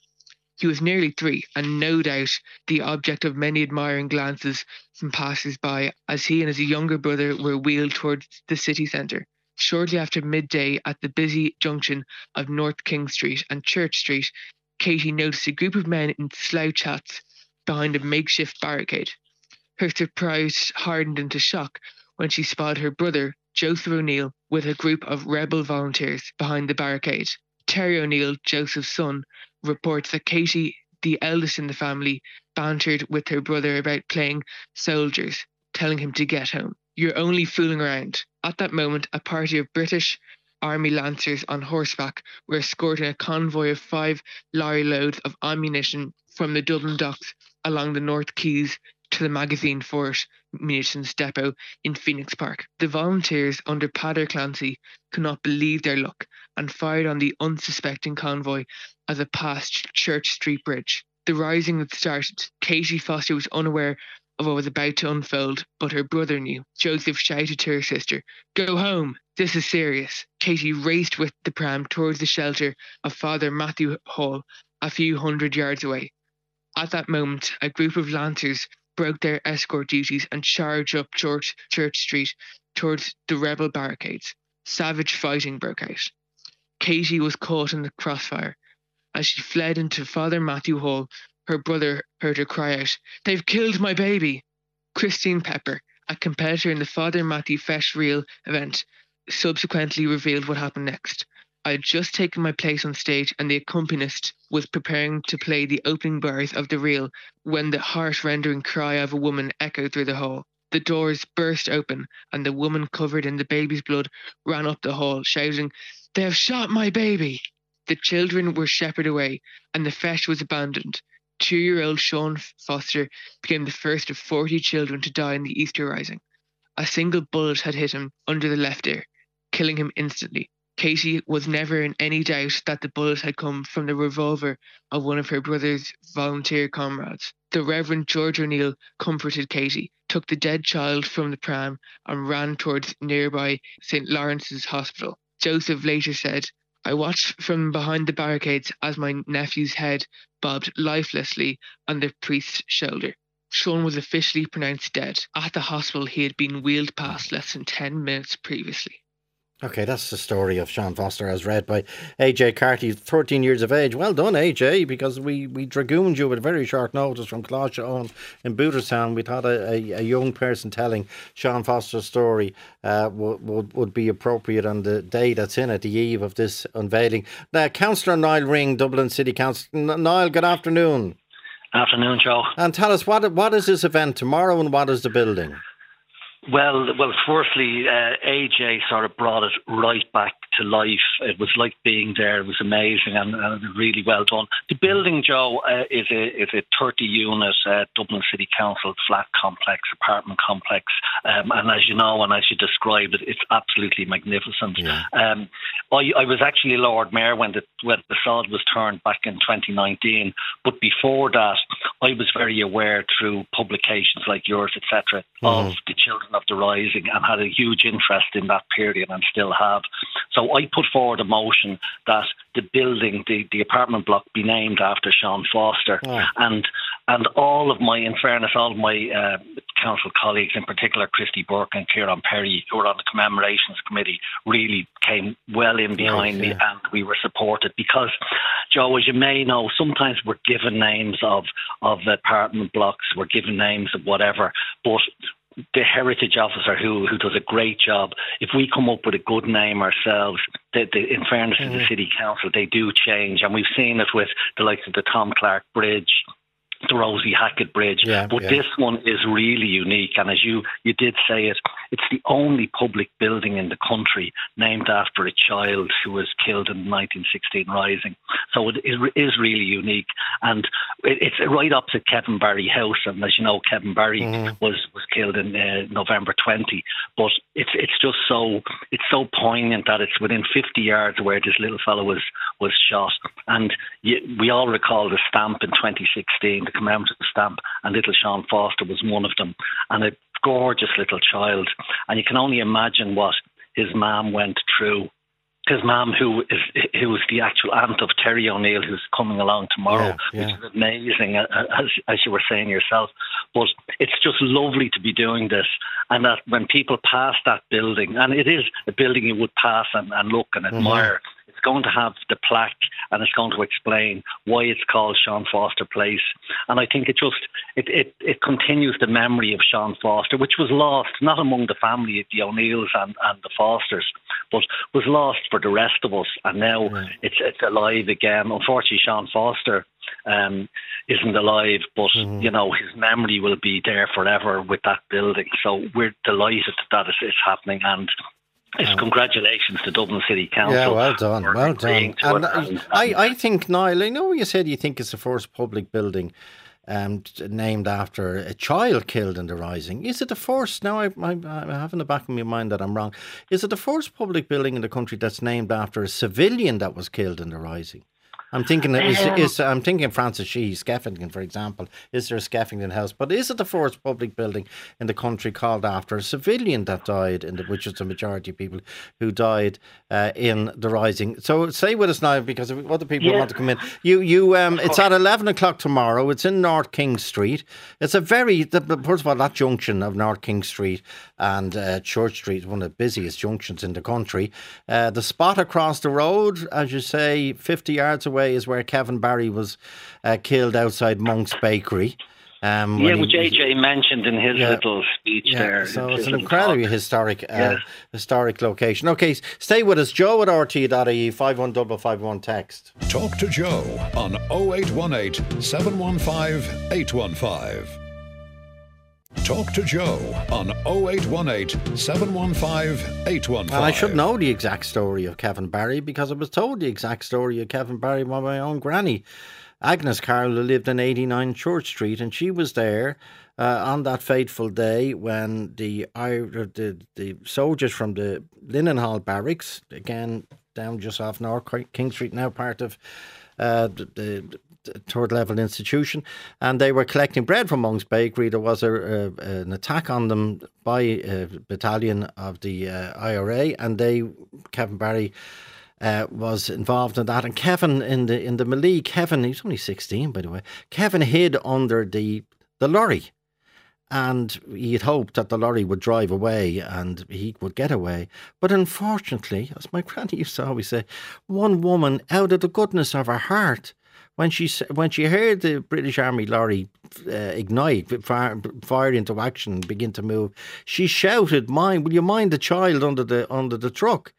Speaker 5: He was nearly three, and no doubt the object of many admiring glances from passers by as he and his younger brother were wheeled towards the city centre. Shortly after midday, at the busy junction of North King Street and Church Street, Katie noticed a group of men in slouch hats behind a makeshift barricade. Her surprise hardened into shock when she spotted her brother, Joseph O'Neill, with a group of rebel volunteers behind the barricade. Terry O'Neill, Joseph's son, reports that Katie, the eldest in the family, bantered with her brother about playing soldiers, telling him to get home. You're only fooling around. At that moment, a party of British Army Lancers on horseback were escorting a convoy of five lorry loads of ammunition from the Dublin docks along the North Quays to the Magazine Fort munitions depot in Phoenix Park. The volunteers under Peadar Clancy could not believe their luck and fired on the unsuspecting convoy as it passed Church Street Bridge. The rising had started. Katie Foster was unaware of what was about to unfold, but her brother knew. Joseph shouted to her sister, Go home! This is serious. Katie raced with the pram towards the shelter of Father Mathew Hall, a few hundred yards away. At that moment, a group of lancers broke their escort duties and charged up Church, Church Street towards the rebel barricades. Savage fighting broke out. Katie was caught in the crossfire. As she fled into Father Mathew Hall, her brother heard her cry out, They've killed my baby! Christine Pepper, a competitor in the Father Mathew Feis Reel event, subsequently revealed what happened next. I had just taken my place on stage, and the accompanist was preparing to play the opening bars of the reel when the heart rendering cry of a woman echoed through the hall. The doors burst open, and the woman covered in the baby's blood ran up the hall, shouting, They have shot my baby! The children were shepherded away, and the feis was abandoned. Two year old Sean Foster became the first of 40 children to die in the Easter Rising. A single bullet had hit him under the left ear, killing him instantly. Katie was never in any doubt that the bullet had come from the revolver of one of her brother's volunteer comrades. The Reverend George O'Neill comforted Katie, took the dead child from the pram, and ran towards nearby St. Lawrence's Hospital. Joseph later said, I watched from behind the barricades as my nephew's head bobbed lifelessly on the priest's shoulder. Sean was officially pronounced dead. At the hospital, he had been wheeled past less than 10 minutes previously.
Speaker 2: Okay, that's the story of Sean Foster as read by AJ Carty, 13 years of age. Well done, AJ, because we, we dragooned you with very short notice from Coláiste Eoin in Booterstown. We thought a, a, a, young person telling Sean Foster's story uh, would, would, would be appropriate on the day that's in at the eve of this unveiling. Now, Councillor Niall Ring, Dublin City Council. Niall, good afternoon.
Speaker 6: Afternoon, Joe.
Speaker 2: And tell us, what what is this event tomorrow and what is the building?
Speaker 6: Well, well. Firstly, uh, AJ sort of brought it right back to life. It was like being there. It was amazing and, and really well done. The building, Joe, uh, is a is a 30 unit uh, Dublin City Council flat complex, apartment complex, um, and as you know and as you described it, it's absolutely magnificent. Yeah. Um, I, I was actually Lord Mayor when the when the sod was turned back in 2019, but before that, I was very aware through publications like yours, etc., mm. of the children of the rising, and had a huge interest in that period, and still have. So I put forward a motion that the building, the, the apartment block, be named after Sean Foster, oh. and and all of my, in fairness, all of my uh, council colleagues, in particular Christy Burke and Kieran Perry, who were on the commemorations committee, really came well in behind me, and we were supported because, Joe, as you may know, sometimes we're given names of of apartment blocks, we're given names of whatever, but the heritage officer who who does a great job. If we come up with a good name ourselves, the, the, in fairness mm-hmm. to the mm-hmm. city council, they do change, and we've seen it with the likes of the Tom Clark Bridge the Rosie Hackett Bridge. Yeah, but yeah. this one is really unique. And as you, you did say it, it's the only public building in the country named after a child who was killed in the 1916 Rising. So it is really unique. And it's right opposite Kevin Barry House. And as you know, Kevin Barry mm-hmm. was, was killed in uh, November 20. But it's it's just so it's so poignant that it's within 50 yards where this little fellow was was shot. And we all recall the stamp in 2016 the commemorative stamp, and little Sean Foster was one of them, and a gorgeous little child. And you can only imagine what his mom went through. His mom, who is who is the actual aunt of Terry O'Neill, who's coming along tomorrow, yeah, yeah. which is amazing, as as you were saying yourself. But it's just lovely to be doing this, and that when people pass that building, and it is a building you would pass and, and look and mm-hmm. admire. Mm-hmm it's going to have the plaque and it's going to explain why it's called Sean Foster Place. And I think it just it, it, it continues the memory of Sean Foster, which was lost not among the family of the O'Neills and, and the Fosters, but was lost for the rest of us. And now right. it's it's alive again. Unfortunately, Sean Foster um, isn't alive, but mm-hmm. you know his memory will be there forever with that building. So we're delighted that it's, it's happening, and it's um, congratulations to Dublin City Council.
Speaker 2: Yeah, well done, well done. And, and, I, I think, Niall, I know you said you think it's the first public building um, named after a child killed in the Rising. Is it the first? Now, I, I, I have in the back of my mind that I'm wrong. Is it the first public building in the country that's named after a civilian that was killed in the Rising? I'm thinking is, um, is I'm thinking Francis Sheehy, Skeffington, for example. Is there a Skeffington House? But is it the first public building in the country called after a civilian that died, in the, which is the majority of people who died uh, in the Rising? So stay with us now because other people yeah. want to come in. You you um, it's at eleven o'clock tomorrow. It's in North King Street. It's a very the, first of all that junction of North King Street and uh, Church Street is one of the busiest junctions in the country. Uh, the spot across the road, as you say, fifty yards away away is where Kevin Barry was uh, killed outside Monk's Bakery.
Speaker 6: Um, yeah, which AJ mentioned in his yeah, little speech yeah, there.
Speaker 2: So it's an incredibly talk. historic, uh, yeah. historic location. Okay, stay with us. Joe at RTE.ie, 51551 text.
Speaker 1: Talk to Joe on 0818 715 815. Talk to Joe on 0818 715 815.
Speaker 2: And I should know the exact story of Kevin Barry because I was told the exact story of Kevin Barry by my own granny. Agnes Carroll, who lived in 89 Church Street, and she was there uh, on that fateful day when the, the the soldiers from the Linenhall barracks, again down just off North King Street, now part of uh, the, the third level institution, and they were collecting bread from Monk's Bakery. There was a, an attack on them by a battalion of the uh, IRA, and they, Kevin Barry. Uh, was involved in that, and Kevin in the in the melee, Kevin he's only sixteen by the way. Kevin hid under the the lorry, and he had hoped that the lorry would drive away and he would get away. But unfortunately, as my (laughs) granny used to always say, one woman, out of the goodness of her heart, when she when she heard the British Army lorry uh, ignite, fire, into action, begin to move, she shouted, "Mind, will you mind the child under the under the truck?"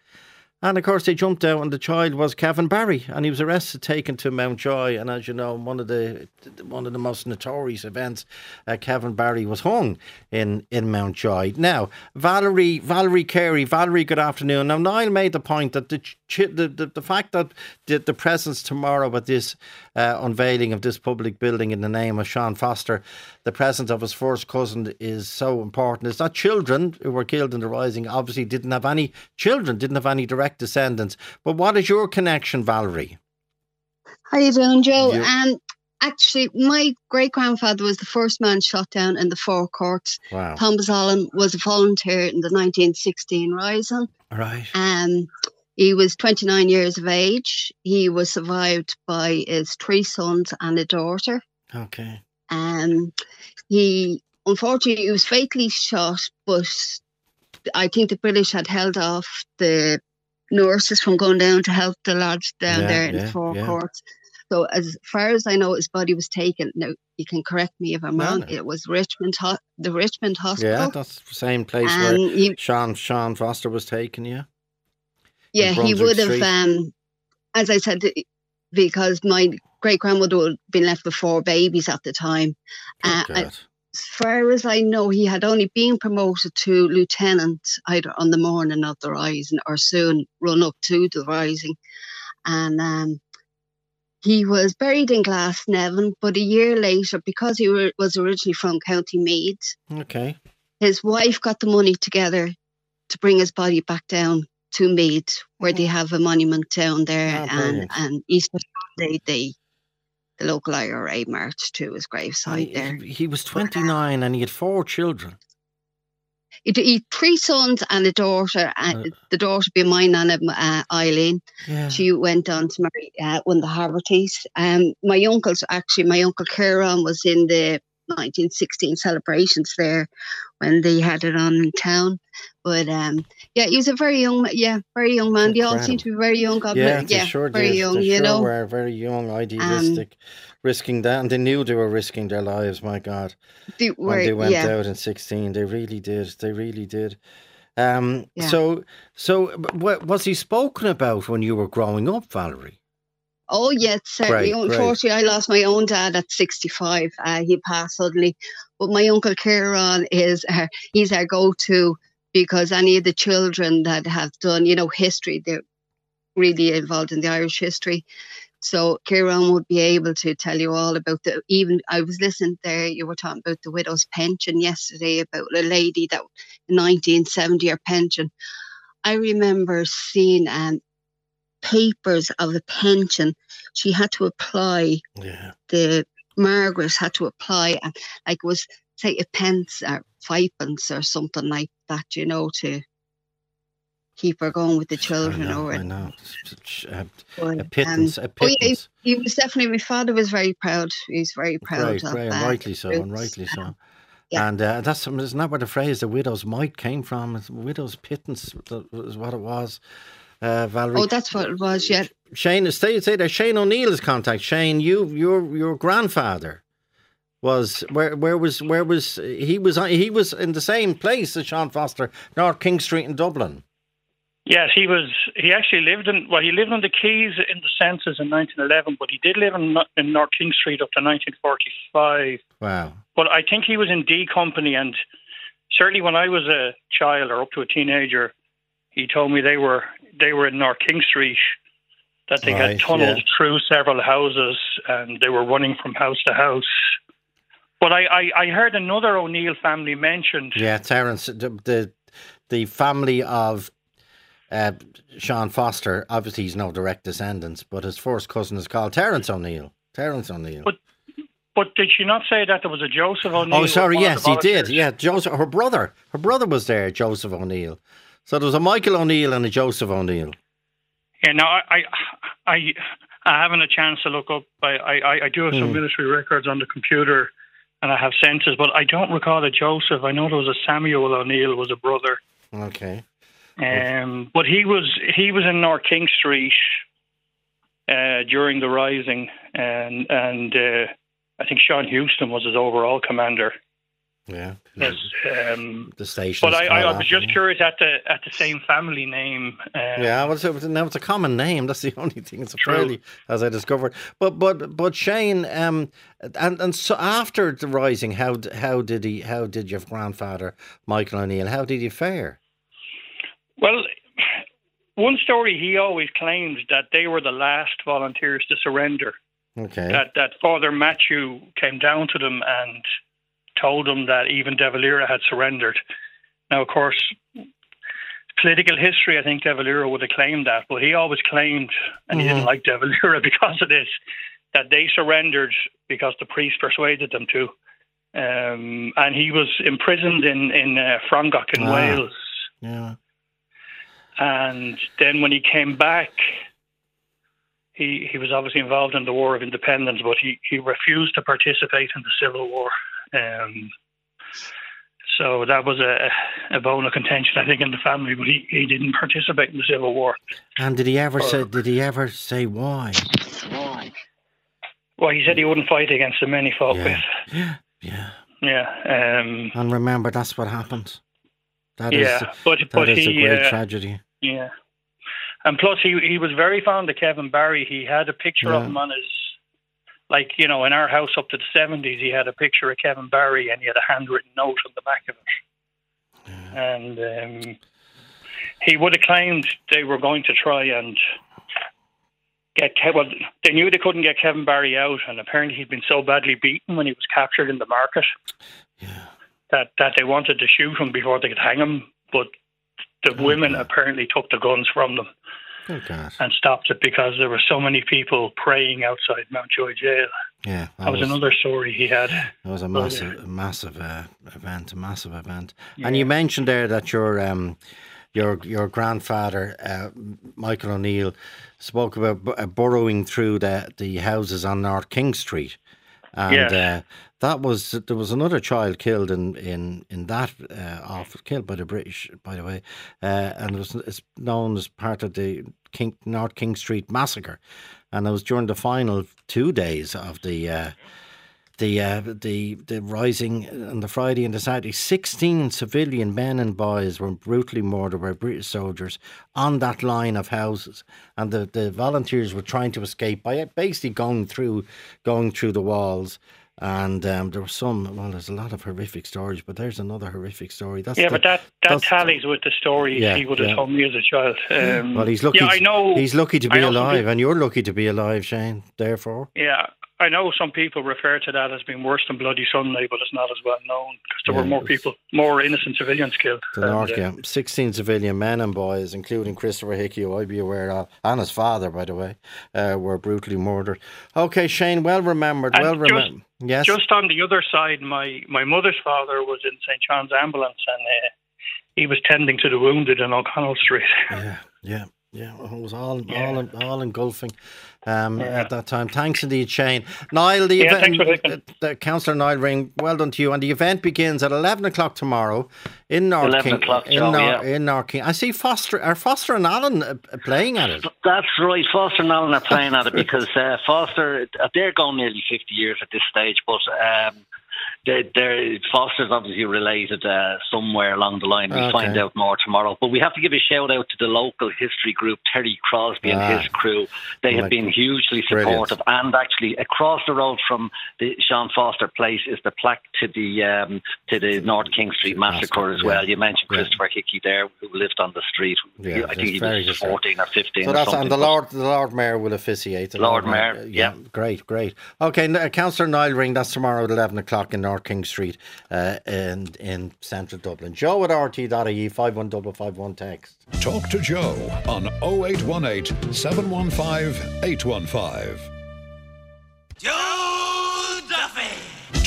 Speaker 2: And of course, they jumped out, and the child was Kevin Barry, and he was arrested, taken to Mountjoy. And as you know, one of the one of the most notorious events, uh, Kevin Barry was hung in in Mountjoy. Now, Valerie Valerie Carey, Valerie, good afternoon. Now, Niall made the point that the the, the, the fact that the, the presence tomorrow at this uh, unveiling of this public building in the name of Sean Foster, the presence of his first cousin is so important. Is that children who were killed in the rising obviously didn't have any children, didn't have any direct descendants. But what is your connection, Valerie?
Speaker 7: How you doing, Joe? You- um, actually, my great grandfather was the first man shot down in the Four Courts.
Speaker 2: Wow.
Speaker 7: Thomas Allen was a volunteer in the 1916 Rising.
Speaker 2: Right.
Speaker 7: Um, he was 29 years of age. He was survived by his three sons and a daughter.
Speaker 2: Okay.
Speaker 7: Um, he unfortunately he was fatally shot, but I think the British had held off the nurses from going down to help the lads down
Speaker 2: Yeah,
Speaker 7: there in
Speaker 2: yeah,
Speaker 7: the Four
Speaker 2: yeah.
Speaker 7: Courts. So as far as I know, his body was taken. Now you can correct me if I'm
Speaker 2: No,
Speaker 7: wrong.
Speaker 2: no.
Speaker 7: It was Richmond, ho- the Richmond Hospital.
Speaker 2: Yeah, that's the same place
Speaker 7: and
Speaker 2: where
Speaker 7: he,
Speaker 2: Sean Sean Foster was taken. Yeah.
Speaker 7: Yeah, he would have. Um, as I said, because my great grandmother would have been left with four babies at the time. Uh, as far as I know, he had only been promoted to lieutenant either on the morning of the rising or soon run up to the rising. And um, he was buried in Glasnevin, but a year later, because he were, was originally from County Meath,
Speaker 2: Okay.
Speaker 7: his wife got the money together to bring his body back down to Meath, where they have a monument down there.
Speaker 2: Ah,
Speaker 7: and, and Easter Sunday, they, the local IRA marched to his gravesite there.
Speaker 2: He, he was 29 and he had four children.
Speaker 7: He, he had three sons and a daughter. And
Speaker 2: Uh.
Speaker 7: the daughter being my nana, uh, Eileen.
Speaker 2: Yeah.
Speaker 7: She went on to marry uh, one of the Havertys. Um, my uncle's actually, my uncle Kieran was in the 1916 celebrations there when they had it on in town. But um, yeah, he was a very young, yeah, very young man. They all seem to be very young. God
Speaker 2: yeah, they
Speaker 7: yeah,
Speaker 2: sure
Speaker 7: very
Speaker 2: did.
Speaker 7: young.
Speaker 2: They
Speaker 7: you
Speaker 2: sure
Speaker 7: know, Um,
Speaker 2: were very young, idealistic, risking that, and they knew they were risking their lives. My God,
Speaker 7: they
Speaker 2: when they went
Speaker 7: yeah.
Speaker 2: out in sixteen, they really did. They really did. Um,
Speaker 7: Yeah.
Speaker 2: So, so what was he spoken about when you were growing up, Valerie?
Speaker 7: Oh yes, certainly.
Speaker 2: Great, great.
Speaker 7: Unfortunately, I lost my own dad at sixty-five. Uh, he passed suddenly, but my uncle Kieran is uh, he's our go-to because any of the children that have done, you know, history, they're really involved in the Irish history. So Kieran would be able to tell you all about the. Even I was listening there. You were talking about the widow's pension yesterday about a lady that in 1970 her pension. I remember seeing um, papers of a pension. She had to apply.
Speaker 2: Yeah.
Speaker 7: The Margaret had to apply, and like it was say a pence or five pence or something like that. You know to keep her going with the children
Speaker 2: I know.
Speaker 7: or
Speaker 2: I know. A, a pittance.
Speaker 7: um,
Speaker 2: a
Speaker 7: oh, yeah,
Speaker 2: pittance.
Speaker 7: he was definitely my father was very proud. He was very proud
Speaker 2: Great,
Speaker 7: of
Speaker 2: and
Speaker 7: uh,
Speaker 2: rightly so, and rightly so.
Speaker 7: yeah.
Speaker 2: And uh, that's isn't that where the phrase "the widow's mite" came from? It's widow's pittance that was what it was. Uh, Valerie.
Speaker 7: Oh, that's what it was. Yeah,
Speaker 2: Shane, stay, stay there. Shane O'Neill is contact. Shane, you, your, your grandfather was where? Where was? Where was he? Was he was in the same place as Sean Foster, North King Street in Dublin.
Speaker 8: Yes, he was. He actually lived in. Well, he lived on the Quays in the census in 1911, but he did live in, in North King Street up to 1945.
Speaker 2: Wow.
Speaker 8: But I think he was in D Company, and certainly when I was a child or up to a teenager, he told me they were they were in North King Street, that they
Speaker 2: Right,
Speaker 8: had tunneled
Speaker 2: yeah.
Speaker 8: through several houses, and they were running from house to house. But I, I, I heard another O'Neill family mentioned.
Speaker 2: Yeah, Terence, the the, the family of uh, Sean Foster. Obviously, he's no direct descendants, but his first cousin is called Terence O'Neill. Terence O'Neill.
Speaker 8: But But did she not say that there was a Joseph O'Neill?
Speaker 2: Oh, sorry. Yes, he did. Yeah, Joseph. Her brother. Her brother was there. Joseph O'Neill. So there was a Michael O'Neill and a Joseph O'Neill.
Speaker 8: Yeah, no, I, I, I, I haven't a chance to look up. I, I, I do have some
Speaker 2: Hmm.
Speaker 8: military records on the computer, and I have census, but I don't recall a Joseph. I know there was a Samuel O'Neill was a brother,
Speaker 2: Okay.
Speaker 8: um, but he was he was in North King Street uh, during the Rising, and and uh, I think Sean Heuston was his overall commander.
Speaker 2: Yeah.
Speaker 8: Yes, um,
Speaker 2: the station.
Speaker 8: but I, I, I was just curious at the at the same family name. Um,
Speaker 2: Yeah, well, it was, now it's a common name. That's the (laughs) only thing. It's a fairly, as I discovered. But but but Shane, um, and and so after the rising, how how did he? How did your grandfather Michael O'Neill? How did he fare?
Speaker 8: Well, one story he always claims that they were the last volunteers to surrender.
Speaker 2: Okay.
Speaker 8: That that Father Matthew came down to them and told them that even De Valera had surrendered. Now, of course, political history, I think De Valera would have claimed that, but he always claimed, and he
Speaker 2: Mhm.
Speaker 8: didn't like De Valera (laughs) because of this, that they surrendered because the priest persuaded them to. Um, and he was imprisoned in in uh, Frongoch in
Speaker 2: Ah.
Speaker 8: Wales.
Speaker 2: yeah.
Speaker 8: And then when he came back, he he was obviously involved in the War of Independence, but he, he refused to participate in the Civil War. Um, so that was a, a bone of contention, I think, in the family. But he, he didn't participate in the Civil War.
Speaker 2: And did he ever say? Did he ever say why? Why?
Speaker 8: Well, he said he wouldn't fight against the men he fought
Speaker 2: Yeah.
Speaker 8: with.
Speaker 2: Yeah. (gasps) Yeah.
Speaker 8: Yeah, um,
Speaker 2: And remember, that's what happened. That is.
Speaker 8: yeah, but
Speaker 2: that
Speaker 8: but
Speaker 2: is
Speaker 8: he
Speaker 2: a great
Speaker 8: uh,
Speaker 2: tragedy.
Speaker 8: Yeah. And plus, he he was very fond of Kevin Barry. He had a picture of him on his, like, you know, in our house up to the 70s, he had a picture of Kevin Barry and he had a handwritten note on the back of it. And um, he would have claimed they were going to try and get Kev- well, they knew they couldn't get Kevin Barry out, and apparently he'd been so badly beaten when he was captured in the market
Speaker 2: Yeah.
Speaker 8: that, that they wanted to shoot him before they could hang him. But the women apparently took the guns from them
Speaker 2: Good God.
Speaker 8: and stopped it because there were so many people praying outside Mountjoy Jail.
Speaker 2: Yeah.
Speaker 8: That was another story he had.
Speaker 2: That was a
Speaker 8: earlier.
Speaker 2: massive, massive uh, event, a massive event. And you mentioned there that your um, your your grandfather, uh, Michael O'Neill, spoke about bu- uh, burrowing through the the houses on North King Street, and
Speaker 8: Yes.
Speaker 2: uh, that was there was another child killed in in in that uh, off killed by the British, by the way, uh, and it was it's known as part of the King North King Street massacre, and it was during the final two days of the. The uh, the the rising on the Friday and the Saturday. Sixteen civilian men and boys were brutally murdered by British soldiers on that line of houses, and the, the volunteers were trying to escape by basically going through going through the walls. And um, there were some. Well, there's a lot of horrific stories, but there's another horrific story. That's
Speaker 8: Yeah,
Speaker 2: the-
Speaker 8: but that, that tallies with the story
Speaker 2: Yeah,
Speaker 8: he would have
Speaker 2: yeah.
Speaker 8: told me as a child. Um,
Speaker 2: Well, he's lucky.
Speaker 8: Yeah, I know.
Speaker 2: He's lucky to be alive, and you're lucky to be alive, Shane. Therefore,
Speaker 8: Yeah, I know some people refer to that as being worse than Bloody Sunday, but it's not as well known because there
Speaker 2: Yeah,
Speaker 8: were more people, more innocent civilians killed.
Speaker 2: The North, yeah. 16 civilian men and boys, including Christopher Hickey, who I'd be aware of, and his father, by the way, uh, were brutally murdered. Okay, Shane, well remembered.
Speaker 8: And
Speaker 2: well
Speaker 8: just-
Speaker 2: remembered. Yes.
Speaker 8: Just on the other side, my, my mother's father was in St. John's Ambulance and uh, he was tending to the wounded in O'Connell Street.
Speaker 2: yeah, yeah, yeah. It was all, (laughs) all, all engulfing um, at that time. Thanks indeed, Shane. Niall, the
Speaker 8: Yeah,
Speaker 2: event,
Speaker 8: thanks for taking-
Speaker 2: uh, the Councillor Niall Ring, well done to you. And the event begins at 11 o'clock tomorrow in North
Speaker 6: 11
Speaker 2: King.
Speaker 6: o'clock,
Speaker 2: in,
Speaker 6: Joe,
Speaker 2: Nor-
Speaker 6: yeah.
Speaker 2: in North King. I see Foster, are Foster and Allen uh, playing at it.
Speaker 6: That's right. Foster and Allen are playing at it (laughs) because uh, Foster, they're going nearly 50 years at this stage, but um, they, they're, Foster's obviously related uh, somewhere along the line. We'll
Speaker 2: Okay.
Speaker 6: find out more tomorrow. But we have to give a shout out to the local history group, Terry Crosby and
Speaker 2: Ah.
Speaker 6: his crew. They have been hugely
Speaker 2: Brilliant.
Speaker 6: supportive. And actually, across the road from the Sean Foster place is the plaque to the um, to the North King Street massacre as
Speaker 2: yeah.
Speaker 6: well. You mentioned
Speaker 2: Yeah.
Speaker 6: Christopher Hickey there, who lived on the street.
Speaker 2: Yeah,
Speaker 6: I think he was 14 or 15
Speaker 2: So
Speaker 6: or
Speaker 2: that's
Speaker 6: something.
Speaker 2: and the Lord, the Lord Mayor will officiate. The
Speaker 6: Lord Mayor, yeah.
Speaker 2: great, great. Okay, n- Councillor Niall Ring. That's tomorrow at eleven o'clock in North King Street, uh, in in central Dublin. Joe at rte.ie five one double five one text.
Speaker 1: Talk to Joe on 0818 715 815.
Speaker 9: Joe Duffy.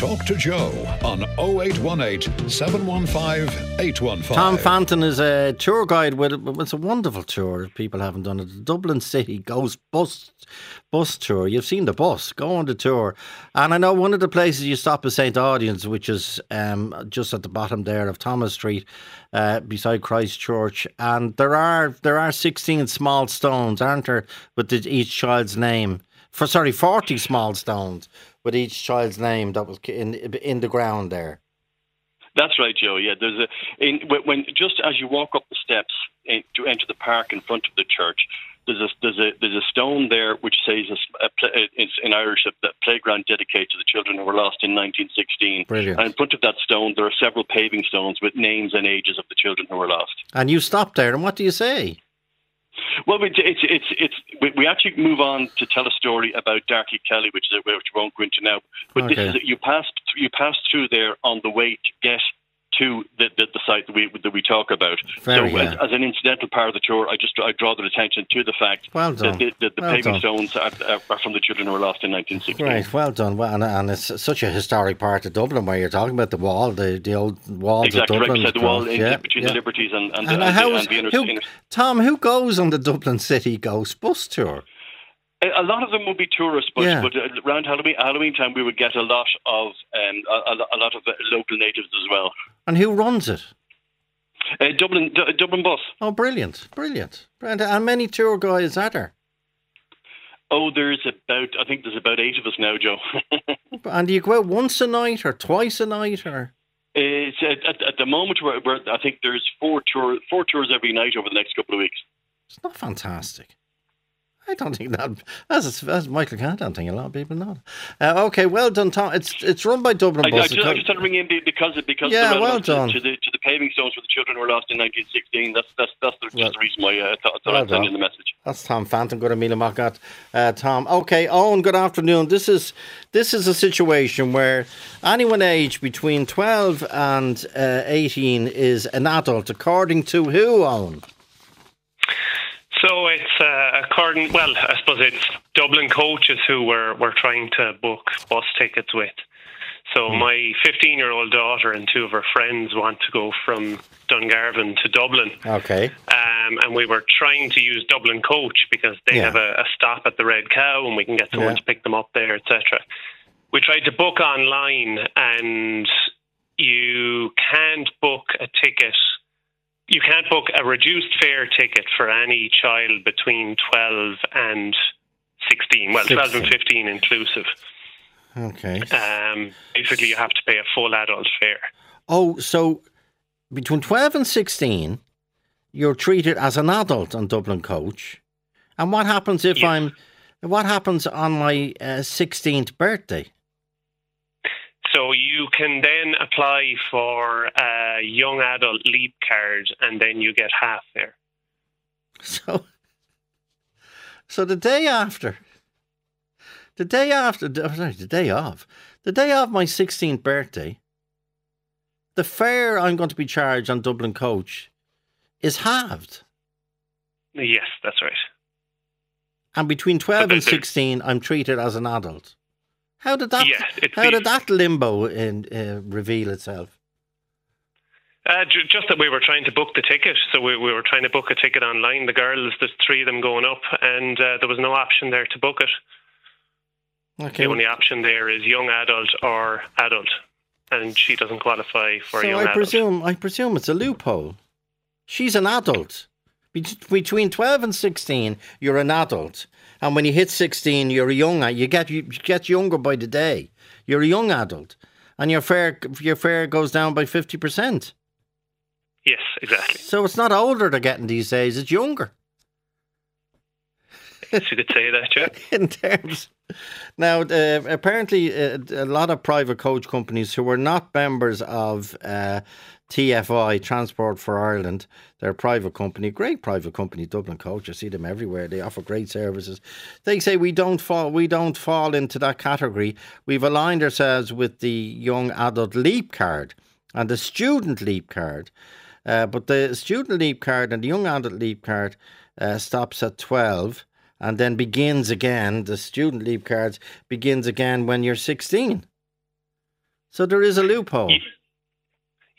Speaker 1: Talk to Joe on 0818 715 815.
Speaker 2: Tom Fanton is a tour guide with it's a wonderful tour. People haven't done it. The Dublin City Ghost Bus bus tour. You've seen the bus. Go on the tour. And I know one of the places you stop is St Audoen's, which is um, just at the bottom there of Thomas Street, uh, beside Christ Church. And there are there are sixteen small stones, aren't there, with each child's name. For sorry, forty small stones with each child's name that was in in the ground there.
Speaker 9: That's right, Joe. Yeah, there's a in, when just as you walk up the steps in, to enter the park in front of the church, there's a there's a there's a stone there which says a, a, it's in Irish a, a playground dedicated to the children who were lost in 1916.
Speaker 2: Brilliant.
Speaker 9: And in front of that stone, there are several paving stones with names and ages of the children who were lost.
Speaker 2: And you stop there, and what do you say?
Speaker 9: Well, it's it's it's, it's we, actually move on to tell a story about Darky Kelly, which is a, which we won't go into now. But
Speaker 2: Okay.
Speaker 9: this is you pass you pass through there on the way to get to the, the, the site that we that we talk about.
Speaker 2: Very
Speaker 9: so, as, as an incidental part of the tour, I just I draw their attention to the fact
Speaker 2: Well
Speaker 9: that the, the, the
Speaker 2: Well
Speaker 9: paving
Speaker 2: done.
Speaker 9: stones are, are, from the children who were lost in 1960.
Speaker 2: Right, well done. Well, and, and it's such a historic part of Dublin where you're talking about the wall, the, the old walls
Speaker 9: Exactly
Speaker 2: of
Speaker 9: right
Speaker 2: Dublin.
Speaker 9: beside the wall in,
Speaker 2: yeah,
Speaker 9: between
Speaker 2: yeah.
Speaker 9: the Liberties and, and,
Speaker 2: And
Speaker 9: the, and, and the inner,
Speaker 2: who-
Speaker 9: inner
Speaker 2: Tom, who goes on the Dublin City Ghost bus tour?
Speaker 9: A lot of them would be tourists, but,
Speaker 2: Yeah.
Speaker 9: but uh, around Halloween, Halloween time, we would get a lot of um, a, a- lot of uh, local natives as well.
Speaker 2: And who runs it?
Speaker 9: Uh, Dublin, D- Dublin bus.
Speaker 2: Oh, brilliant, brilliant. And how many tour guides are there?
Speaker 9: Oh, there's about I think there's about eight of us now, Joe. (laughs)
Speaker 2: And do you go out once a night or twice a night or?
Speaker 9: it's at, at, at the moment we're, we're, I think there's four tour four tours every night over the next couple of weeks.
Speaker 2: It's not fantastic. I don't think that, as, as Michael Cann, I don't think a lot of people know. Uh, okay, well done, Tom. It's it's run by Dublin
Speaker 9: I, I, just, I just had to ring in be- because because
Speaker 2: Yeah,
Speaker 9: the
Speaker 2: well
Speaker 9: to-
Speaker 2: done.
Speaker 9: to the to the paving stones for the children who were lost in 1916. That's that's that's the, just the reason why uh, I thought,
Speaker 2: Well
Speaker 9: I'd send
Speaker 2: done.
Speaker 9: in the message.
Speaker 2: That's Tom Fanton. Good Amelia Mockart. Uh, Tom. Okay, Owen. Good afternoon. This is this is a situation where anyone aged between twelve and uh, eighteen is an adult, according to who, Owen?
Speaker 10: So it's uh, according, well, I suppose it's Dublin coaches who we're, we're trying to book bus tickets with. So my 15 year old daughter and two of her friends want to go from Dungarvan to Dublin.
Speaker 2: Okay.
Speaker 10: Um, and we were trying to use Dublin Coach because they
Speaker 2: Yeah.
Speaker 10: have a, a stop at the Red Cow and we can get someone
Speaker 2: Yeah.
Speaker 10: to pick them up there, etc. We tried to book online and you can't book a ticket. You can't book a reduced fare ticket for any child between 12 and 16. Well, 12 and 15 inclusive.
Speaker 2: Okay.
Speaker 10: Um, basically, you have to pay a full adult fare.
Speaker 2: Oh, so between twelve and sixteen, you're treated as an adult on Dublin Coach. And what happens if
Speaker 10: Yes.
Speaker 2: I'm? What happens on my uh, sixteenth birthday?
Speaker 10: So you can then apply for a young adult leap card, and then you get half fare.
Speaker 2: So, so the day after, the day after, oh, sorry, the day of, the day of my 16th birthday, the fare I'm going to be charged on Dublin Coach is halved.
Speaker 10: Yes, that's right.
Speaker 2: And between 12 and 16, I'm treated as an adult. How did that,
Speaker 10: Yes,
Speaker 2: how
Speaker 10: the-
Speaker 2: did that limbo in, uh, reveal itself?
Speaker 10: Uh, ju- just that we were trying to book the ticket, so we, we were trying to book a ticket online. The girls, there's three of them going up, and uh, there was no option there to book it.
Speaker 2: Okay.
Speaker 10: The only option there is young adult or adult, and she doesn't qualify for
Speaker 2: so
Speaker 10: young
Speaker 2: I
Speaker 10: adult.
Speaker 2: presume, I presume it's a loophole. She's an adult. Be- Between 12 and 16, you're an adult. And when you hit 16, you're a young, you get, you get younger by the day. You're a young adult. And your fare, your fare goes down by 50%.
Speaker 10: Yes, exactly.
Speaker 2: So it's not older they're getting these days, it's younger.
Speaker 10: Yes, you could say that, yeah. (laughs)
Speaker 2: in terms. Now, uh, apparently, uh, a lot of private coach companies who were not members of uh, TFI, Transport for Ireland, they're a private company, great private company, Dublin Coach. I see them everywhere. They offer great services. They say we don't fall, we don't fall into that category. We've aligned ourselves with the young adult leap card and the student leap card. Uh, but the student leap card and the young adult leap card uh, stops at 12 and then begins again. The student leap cards begins again when you're 16. So there is a loophole.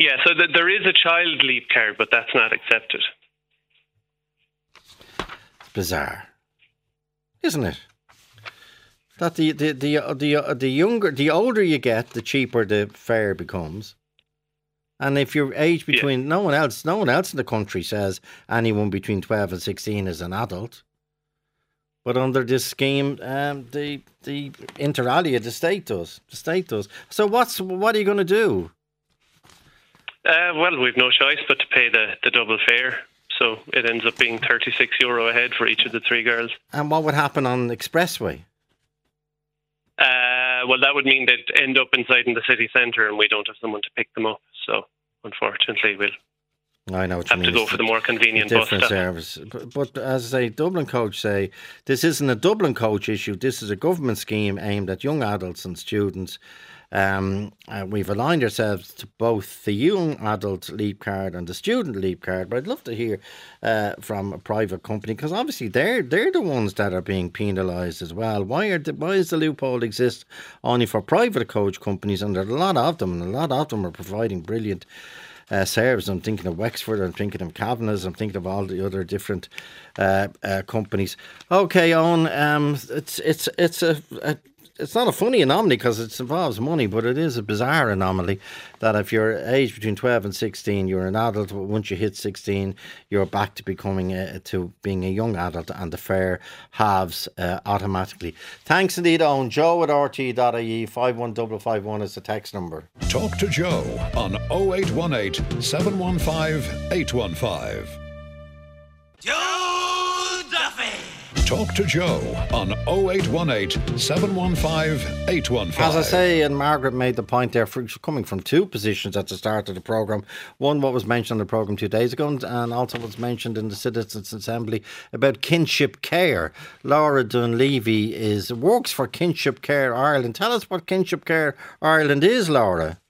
Speaker 10: Yeah, so th- there is a child leap card, but that's not accepted.
Speaker 2: It's bizarre, isn't it? That the the the the, the younger, the older you get, the cheaper the fare becomes. And if your age aged between no one else, no one else in the country says anyone between twelve and sixteen is an adult. But under this scheme, um, the the inter alia, the state does. The state does. So what's what are you going to do?
Speaker 10: Uh, well, we've no choice but to pay the, the double fare. So it ends up being 36 euro a head for each of the three girls.
Speaker 2: And what would happen on the expressway?
Speaker 10: Uh, well, that would mean they'd end up inside in the city centre and we don't have someone to pick them up. So unfortunately, we'll
Speaker 2: I know what
Speaker 10: have
Speaker 2: you
Speaker 10: to
Speaker 2: mean.
Speaker 10: go for the more convenient bus
Speaker 2: different
Speaker 10: stop.
Speaker 2: service. But, but as a Dublin coach say, this isn't a Dublin coach issue. This is a government scheme aimed at young adults and students. Um, uh, we've aligned ourselves to both the young adult leap card and the student leap card. But I'd love to hear uh, from a private company because obviously they're they're the ones that are being penalised as well. Why are the, why does the loophole exist only for private coach companies? And there are a lot of them, and a lot of them are providing brilliant uh, service. I'm thinking of Wexford, I'm thinking of Kavanagh's, I'm thinking of all the other different uh, uh, companies. Okay, Owen, um, it's it's it's a, a it's not a funny anomaly because it involves money, but it is a bizarre anomaly that if you're aged between 12 and 16, you're an adult. but Once you hit 16, you're back to becoming a, to being a young adult, and the fare halves uh, automatically. Thanks indeed, Owen. Joe at rte.ie 51551 is the text number.
Speaker 1: Talk to Joe on 0818 715 815.
Speaker 11: Joe Duffy.
Speaker 1: Talk to Joe on 0818 715 815.
Speaker 2: As I say, and Margaret made the point there, for coming from two positions at the start of the programme. One, what was mentioned on the programme two days ago, and- also was mentioned in the Citizens' Assembly about kinship care. Laura Dunleavy is works for Kinship Care Ireland. Tell us what Kinship Care Ireland is, Laura.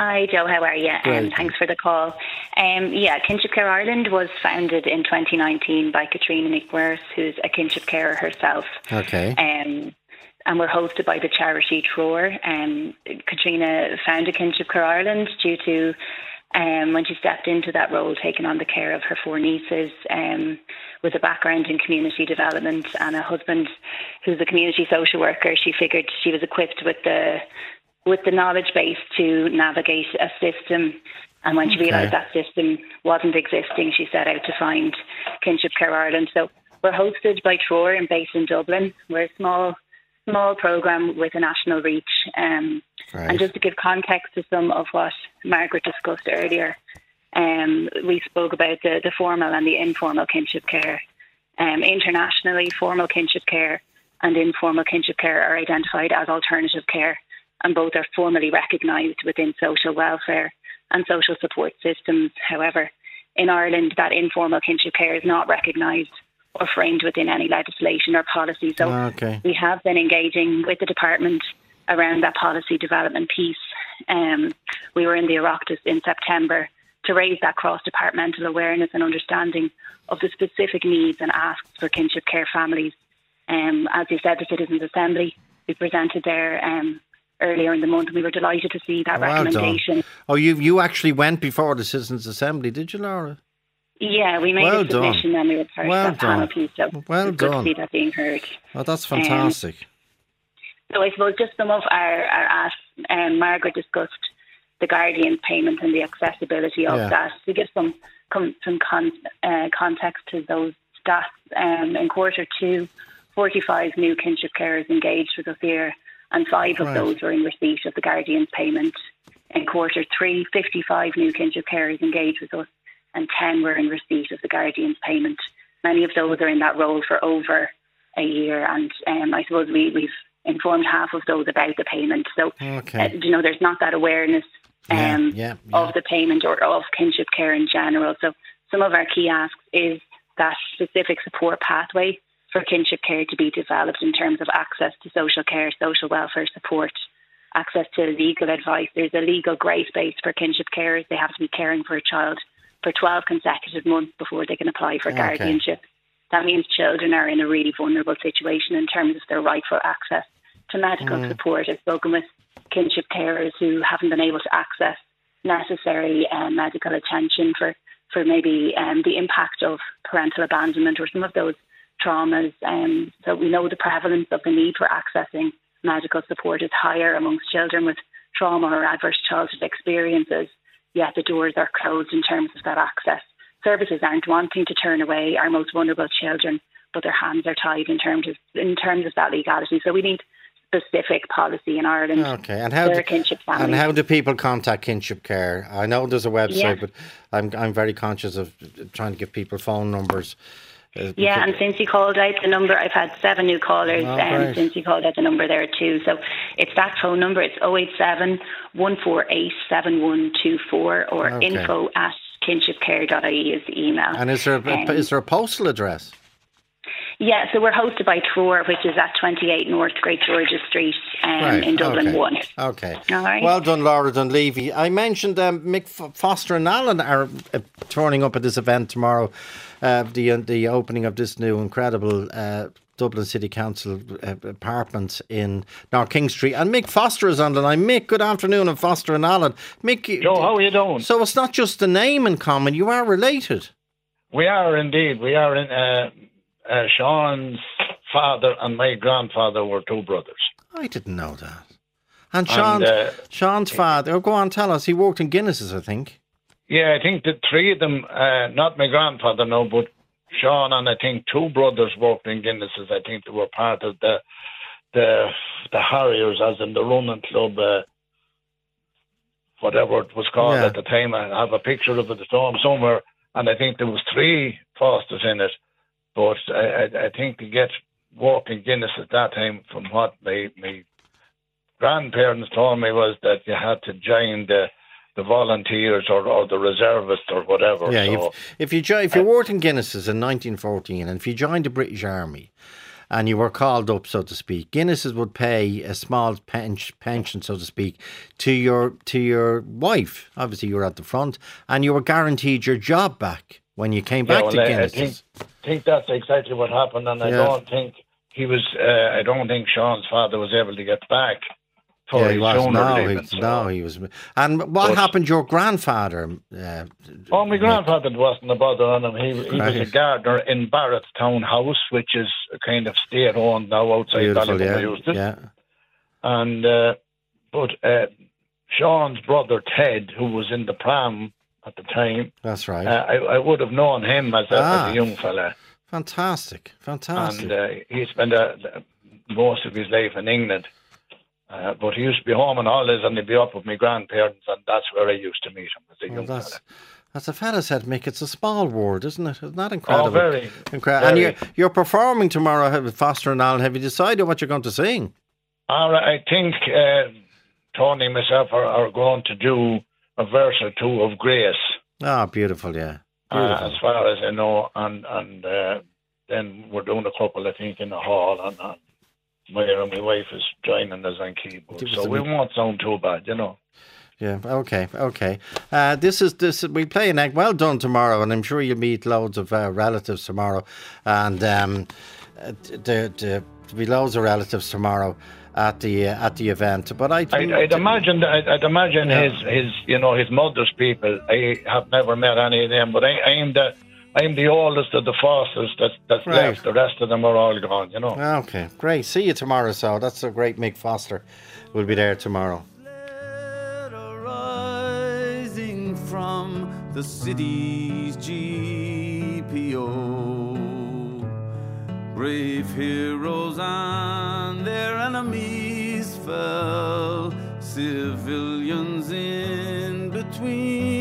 Speaker 12: Hi, Joe. How are you? Um, thanks for the call. Um, yeah, Kinship Care Ireland was founded in 2019 by Katrina McWirth, who's a kinship carer herself.
Speaker 2: Okay.
Speaker 12: Um, and we're hosted by the charity Treoir. Um, Katrina founded Kinship Care Ireland due to um, when she stepped into that role, taking on the care of her four nieces um, with a background in community development and a husband who's a community social worker. She figured she was equipped with the with the knowledge base to navigate a system. And when she
Speaker 13: Okay.
Speaker 12: realised that system wasn't existing, she set out to find Kinship Care Ireland. So we're hosted by Treoir and based in Dublin. We're a small, small programme with a national reach. Um,
Speaker 13: Right.
Speaker 12: And just to give context to some of what Margaret discussed earlier, um, we spoke about the, the formal and the informal kinship care. Um, internationally, formal kinship care and informal kinship care are identified as alternative care, and both are formally recognised within social welfare and social support systems. However, in Ireland, that informal kinship care is not recognised or framed within any legislation or policy. So
Speaker 2: Okay.
Speaker 12: we have been engaging with the department around that policy development piece. Um, we were in the Oireachtas in September to raise that cross departmental awareness and understanding of the specific needs and asks for kinship care families. Um, as you said, the Citizens Assembly, we presented there um, earlier in the month. and We were delighted to see that
Speaker 2: Well done.
Speaker 12: recommendation.
Speaker 2: Oh, you you actually went before the Citizens' Assembly, did you, Laura?
Speaker 12: Yeah, we made
Speaker 2: Well
Speaker 12: a
Speaker 2: done.
Speaker 12: submission and we were part
Speaker 2: Well
Speaker 12: of that panel
Speaker 2: done.
Speaker 12: piece. So
Speaker 2: Well
Speaker 12: it's good to see that being heard.
Speaker 2: Oh, that's
Speaker 12: Um,
Speaker 2: fantastic.
Speaker 12: So I suppose just some of our, our asks, um, Margaret discussed the guardian payment and the accessibility of
Speaker 13: Yeah.
Speaker 12: that. To give some com- some con- uh, context to those stats, um, in quarter two, 45 new kinship carers engaged with us here, and five of
Speaker 13: Right.
Speaker 12: those were in receipt of the guardian's payment. In quarter three, 55 new kinship carers engaged with us, and 10 were in receipt of the guardian's payment. Many of those are in that role for over a year, and um, I suppose we, we've informed half of those about the payment. So,
Speaker 2: Okay.
Speaker 12: uh, you know, there's not that awareness
Speaker 2: Yeah,
Speaker 12: um,
Speaker 2: yeah,
Speaker 12: of the payment or of kinship care in general. So, some of our key asks is that specific support pathway for kinship care to be developed in terms of access to social care, social welfare support, access to legal advice. There's a legal grey space for kinship carers. They have to be caring for a child for 12 consecutive months before they can apply for
Speaker 13: Okay.
Speaker 12: guardianship. That means children are in a really vulnerable situation in terms of their rightful access to medical
Speaker 13: Mm.
Speaker 12: support. I've spoken with kinship carers who haven't been able to access necessary um, medical attention for, for maybe um, the impact of parental abandonment or some of those traumas. Um, so we know the prevalence of the need for accessing medical support is higher amongst children with trauma or adverse childhood experiences, yet the doors are closed in terms of that access. Services aren't wanting to turn away our most vulnerable children, but their hands are tied in terms of in terms of that legality. So we need specific policy in Ireland.
Speaker 2: Okay, and how do,
Speaker 12: kinship
Speaker 2: and how do people contact kinship care? I know there's a website,
Speaker 12: Yeah.
Speaker 2: but I'm I'm very conscious of trying to give people phone numbers.
Speaker 12: Yeah, and since you called out the number, I've had seven new callers
Speaker 2: Oh,
Speaker 12: um, since you called out the number there too. So it's that phone number. It's 087 148 7124 or
Speaker 2: Okay.
Speaker 12: info at kinshipcare.ie is the email.
Speaker 2: and is there a,
Speaker 12: Um,
Speaker 2: is there a postal address?
Speaker 12: Yeah, so we're hosted by Treoir, which is at 28 North Great George's Street um,
Speaker 2: Right,
Speaker 12: in Dublin
Speaker 2: okay.
Speaker 12: 1.
Speaker 2: Okay.
Speaker 12: All right.
Speaker 2: Well done, Laura Dunleavy. I mentioned um, Mick Foster and Allen are uh, turning up at this event tomorrow. Uh, the the opening of this new incredible uh, Dublin City Council uh, apartments in North King Street. And Mick Foster is on the line. Mick, good afternoon, and Foster and Allen. Mick,
Speaker 11: Joe, how are you doing?
Speaker 2: So it's not just the name in common; you are related.
Speaker 11: We are indeed. We are in. Uh, Sean's father and my grandfather were two brothers.
Speaker 2: I didn't know that. And
Speaker 11: And,
Speaker 2: Sean's,
Speaker 11: uh,
Speaker 2: Sean's father. Oh, go on, tell us. He worked in Guinness's, I think.
Speaker 11: Yeah, I think the three of them, uh, not my grandfather, no, but Sean and I think two brothers worked in Guinness's. I think they were part of the the the Harriers, as in the running club, uh, whatever it was called
Speaker 2: Yeah.
Speaker 11: at the time. I have a picture of it at home somewhere, and I think there was three Fosters in it. But I, I, I think to get work in Guinness at that time, from what my my grandparents told me, was that you had to join the the volunteers or, or the reservists or whatever.
Speaker 2: Yeah,
Speaker 11: so,
Speaker 2: if, if you jo- if you worked in Guinness's in 1914 and if you joined the British Army and you were called up, so to speak, Guinness's would pay a small pen- pension, so to speak, to your to your wife. Obviously, you were at the front, and you were guaranteed your job back when you came
Speaker 11: Yeah,
Speaker 2: back
Speaker 11: well,
Speaker 2: to
Speaker 11: I- I think, think that's exactly what happened, and I
Speaker 2: Yeah.
Speaker 11: don't think he was. Uh, I don't think Sean's father was able to get back.
Speaker 2: yeah, he was. No, he,
Speaker 11: so-
Speaker 2: no, he was. And what
Speaker 11: But-
Speaker 2: happened? Your grandfather. Uh,
Speaker 11: Oh, my grandfather wasn't a bother on him. He, he was a gardener in Barrett's Town House, which is a kind of state owned now outside
Speaker 2: beautiful, yeah, yeah.
Speaker 11: And uh, but uh, Sean's brother Ted, who was in the pram at the time,
Speaker 2: That's right.
Speaker 11: uh, I, I would have known him as a,
Speaker 2: Ah.
Speaker 11: as a young fella.
Speaker 2: fantastic, fantastic.
Speaker 11: and uh, he spent uh, most of his life in England. Uh, but he used to be home on holidays and he'd be up with my grandparents, and that's where I used to meet him as a
Speaker 2: Well,
Speaker 11: young
Speaker 2: that's
Speaker 11: fella.
Speaker 2: that's a fella said, Mick. It's a small world, isn't it? Isn't that incredible?
Speaker 11: Oh, very,
Speaker 2: incredible. And you're you're performing tomorrow with Foster and Allen. Have you decided what you're going to sing?
Speaker 11: All right, I think uh, Tony and myself are, are going to do a verse or two of Grace,
Speaker 2: Ah, beautiful, yeah,
Speaker 11: uh,
Speaker 2: beautiful.
Speaker 11: as far as I know, and and uh, then we're doing a couple, I think, in the hall, and, and my, my wife is joining us on keyboard, so we won't sound too bad, you know.
Speaker 2: Yeah. Okay. Okay. Uh, this is this. We play an egg. Well done tomorrow, and I'm sure you'll meet loads of uh, relatives tomorrow, and um, uh, there there'll be loads of relatives tomorrow at the uh, at the event. But I,
Speaker 11: I'd, I'd imagine, I'd, I'd imagine
Speaker 2: Yeah.
Speaker 11: his, his, you know, his mother's people. I have never met any of them, but I, I'm the, I'm the oldest of the Fosters that's, that's
Speaker 2: Right.
Speaker 11: left. The rest of them are all gone, you know.
Speaker 2: Okay, great. See you tomorrow. So that's a great Mick Foster. We'll be there tomorrow.
Speaker 13: rising from the city's GPO. Brave heroes and their enemies fell, civilians in between.